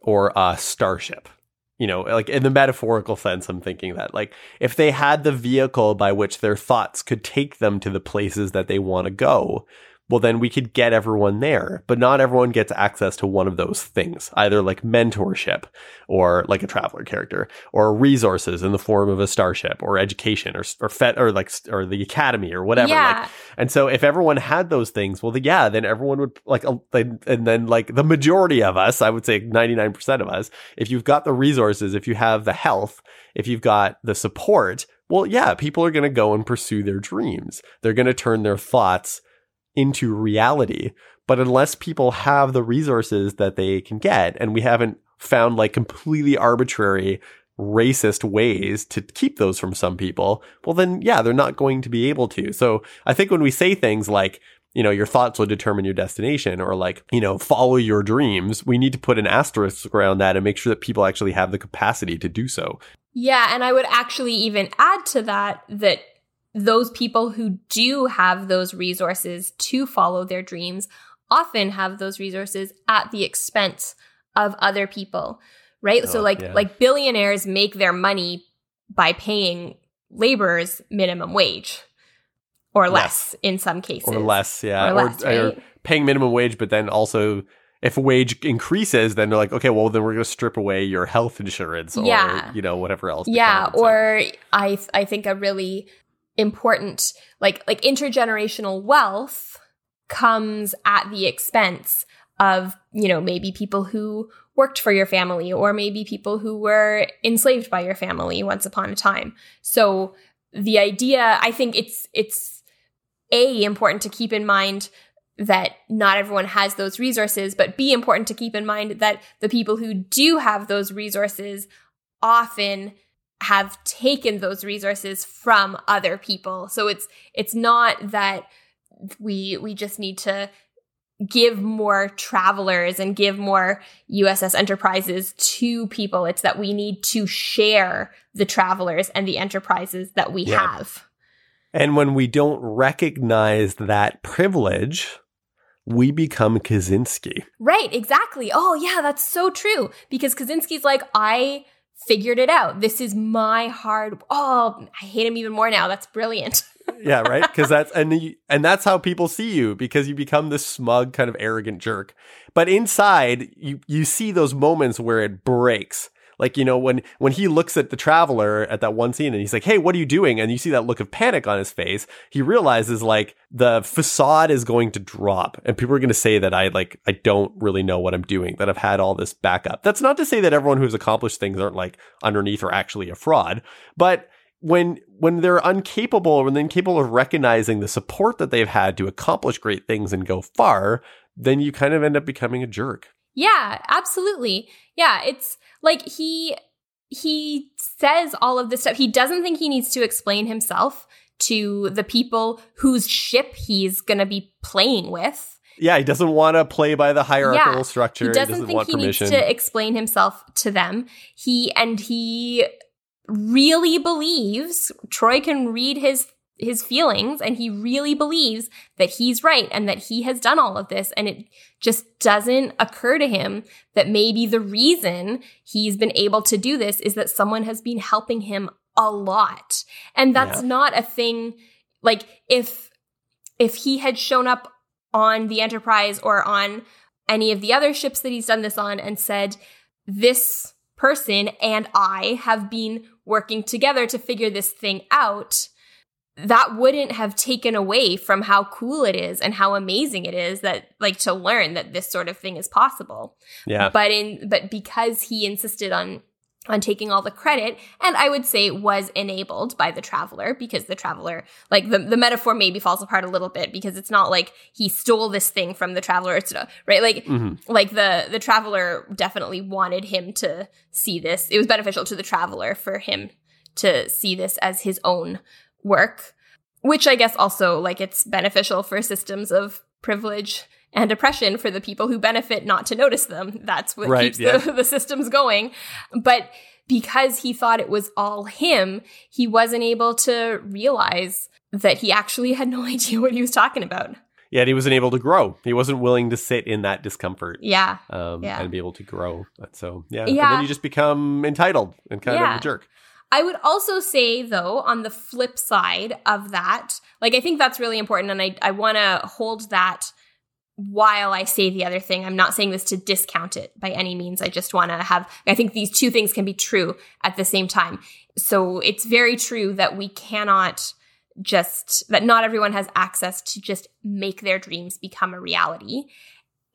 or a starship you know, like in the metaphorical sense, I'm thinking that like if they had the vehicle by which their thoughts could take them to the places that they want to go, well, then we could get everyone there. But not everyone gets access to one of those things, either like mentorship or like a traveler character or resources in the form of a starship or education or, or FET or like, or the academy or whatever. Yeah. Like, and so if everyone had those things, well, the, yeah, then everyone would like, and then like the majority of us, I would say 99% of us, if you've got the resources, if you have the health, if you've got the support, well, yeah, people are going to go and pursue their dreams. They're going to turn their thoughts into reality. But unless people have the resources that they can get, and we haven't found like completely arbitrary racist ways to keep those from some people, well, then yeah, they're not going to be able to. So I think when we say things like, you know, your thoughts will determine your destination or like, you know, follow your dreams, we need to put an asterisk around that and make sure that people actually have the capacity to do so. Yeah. And I would actually even add to that that those people who do have those resources to follow their dreams often have those resources at the expense of other people right oh, so like yeah. like billionaires make their money by paying laborers minimum wage or less, less. in some cases or less yeah or, less, right? or paying minimum wage but then also if wage increases, then they're like, okay, well, then we're going to strip away your health insurance or, yeah. you know, whatever else. Yeah. Or I, I think a really important like like intergenerational wealth comes at the expense of you know maybe people who worked for your family or maybe people who were enslaved by your family once upon a time. So the idea, I think it's it's a important to keep in mind that not everyone has those resources, but be important to keep in mind that the people who do have those resources often have taken those resources from other people. So it's it's not that we we just need to give more travelers and give more USS enterprises to people. It's that we need to share the travelers and the enterprises that we yeah. have. And when we don't recognize that privilege, we become Kosinski. Right, exactly. Oh, yeah, that's so true. Because Kosinski's like, I figured it out. This is my hard. Oh, I hate him even more now. That's brilliant. yeah, right. Because that's and you, and that's how people see you because you become this smug, kind of arrogant jerk. But inside, you you see those moments where it breaks like, you know, when when he looks at the traveler at that one scene and he's like, "Hey, what are you doing?" and you see that look of panic on his face, he realizes like the facade is going to drop and people are going to say that I like I don't really know what I'm doing, that I've had all this backup. That's not to say that everyone who's accomplished things aren't like underneath or actually a fraud, but when when they're incapable when they're incapable of recognizing the support that they've had to accomplish great things and go far, then you kind of end up becoming a jerk. Yeah, absolutely. Yeah, it's like he he says all of this stuff. He doesn't think he needs to explain himself to the people whose ship he's going to be playing with. Yeah, he doesn't want to play by the hierarchical yeah, structure. He doesn't, he doesn't think he permission. needs to explain himself to them. He and he really believes Troi can read his his feelings and he really believes that he's right and that he has done all of this and it just doesn't occur to him that maybe the reason he's been able to do this is that someone has been helping him a lot and that's yeah. not a thing like if if he had shown up on the enterprise or on any of the other ships that he's done this on and said this person and I have been working together to figure this thing out that wouldn't have taken away from how cool it is and how amazing it is that like to learn that this sort of thing is possible. Yeah. But in but because he insisted on on taking all the credit and i would say was enabled by the traveler because the traveler like the, the metaphor maybe falls apart a little bit because it's not like he stole this thing from the traveler it's right like mm-hmm. like the the traveler definitely wanted him to see this it was beneficial to the traveler for him to see this as his own work, which I guess also like it's beneficial for systems of privilege and oppression for the people who benefit not to notice them. That's what right, keeps yeah. the, the systems going. But because he thought it was all him, he wasn't able to realize that he actually had no idea what he was talking about. Yet he wasn't able to grow. He wasn't willing to sit in that discomfort. Yeah. Um, yeah. And be able to grow. So, yeah. yeah. And then you just become entitled and kind yeah. of a jerk. I would also say, though, on the flip side of that, like I think that's really important. And I, I want to hold that while I say the other thing. I'm not saying this to discount it by any means. I just want to have, I think these two things can be true at the same time. So it's very true that we cannot just, that not everyone has access to just make their dreams become a reality.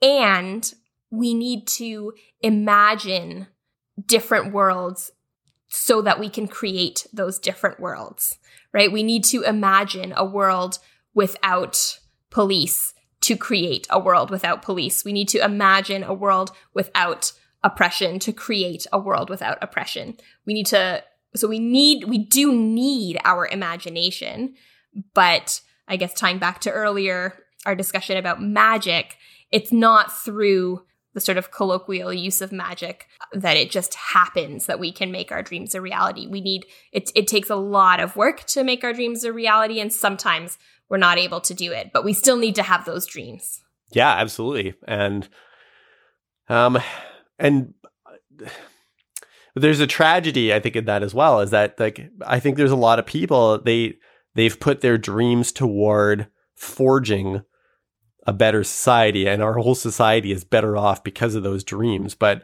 And we need to imagine different worlds so that we can create those different worlds, right? We need to imagine a world without police to create a world without police. We need to imagine a world without oppression to create a world without oppression. We need to, so we need, we do need our imagination, but I guess tying back to earlier, our discussion about magic, it's not through the sort of colloquial use of magic that it just happens that we can make our dreams a reality. We need it it takes a lot of work to make our dreams a reality and sometimes we're not able to do it, but we still need to have those dreams. Yeah, absolutely. And um and there's a tragedy I think in that as well is that like I think there's a lot of people they they've put their dreams toward forging a better society and our whole society is better off because of those dreams. But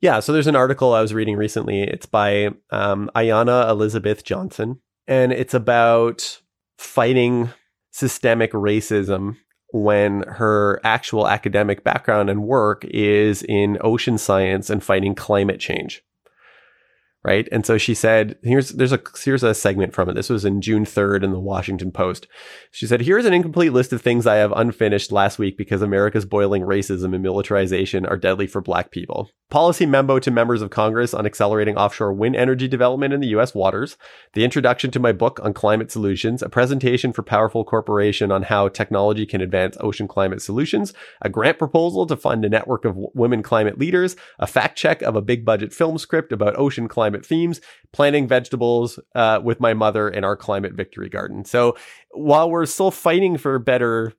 yeah, so there's an article I was reading recently. It's by um, Ayana Elizabeth Johnson, and it's about fighting systemic racism when her actual academic background and work is in ocean science and fighting climate change. Right? And so she said, here's there's a here's a segment from it. This was in June 3rd in the Washington Post. She said, "Here's an incomplete list of things I have unfinished last week because America's boiling racism and militarization are deadly for black people. Policy memo to members of Congress on accelerating offshore wind energy development in the US waters, the introduction to my book on climate solutions, a presentation for Powerful Corporation on how technology can advance ocean climate solutions, a grant proposal to fund a network of women climate leaders, a fact check of a big budget film script about ocean climate themes, planting vegetables uh, with my mother in our climate victory garden. So while we're still fighting for better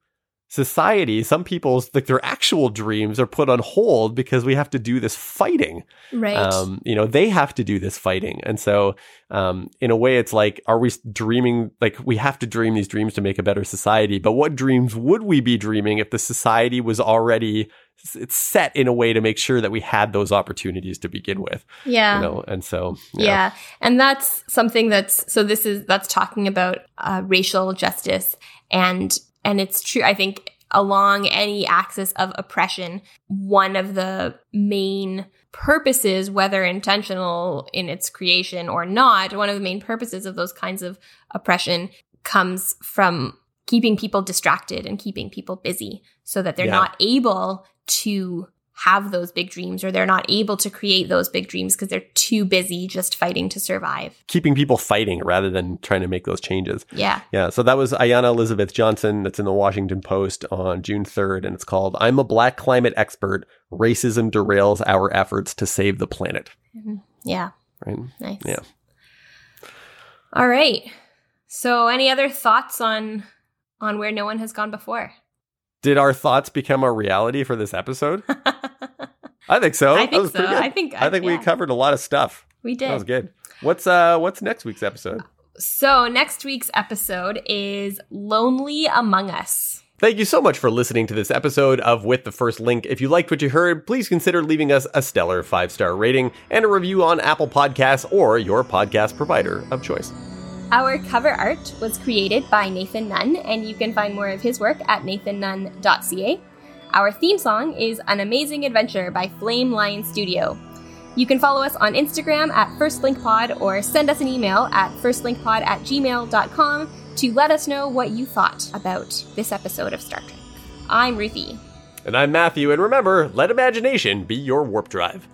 society, some people's like their actual dreams are put on hold because we have to do this fighting. Right. Um, you know, they have to do this fighting. And so, um, in a way, it's like, are we dreaming? Like, we have to dream these dreams to make a better society. But what dreams would we be dreaming if the society was already it's set in a way to make sure that we had those opportunities to begin with? yeah. You know, and so, Yeah. And that's something that's so this is that's talking about uh, racial justice and and it's true I think along any axis of oppression one of the main purposes whether intentional in its creation or not one of the main purposes of those kinds of oppression comes from keeping people distracted and keeping people busy so that they're Yeah. not able to have those big dreams or they're not able to create those big dreams because they're too busy just fighting to survive. keeping people fighting rather than trying to make those changes. Yeah. Yeah, so that was Ayana Elizabeth Johnson. That's in the Washington Post on June 3rd, and it's called I'm a Black Climate Expert. Racism Derails Our Efforts to Save the Planet. Mm-hmm. Yeah. Right? Nice. Yeah. All right. So any other thoughts on on where no one has gone before? Did our thoughts become a reality for this episode? I think so. I think so. I think I think we covered a lot of stuff. we did. That was good. What's uh what's next week's episode? So next week's episode is Lonely Among Us. Thank you so much for listening to this episode of With the First Link. If you liked what you heard, please consider leaving us a stellar five star rating and a review on Apple Podcasts or your podcast provider of choice. Our cover art was created by Nathan Nunn, and you can find more of his work at nathannunn.ca. Our theme song is An Amazing Adventure by Flame Lion Studio. You can follow us on Instagram at FirstLinkPod or send us an email at firstlinkpod at gmail.com to let us know what you thought about this episode of Star Trek. I'm Ruthie. And I'm Matthew, and remember, let imagination be your warp drive.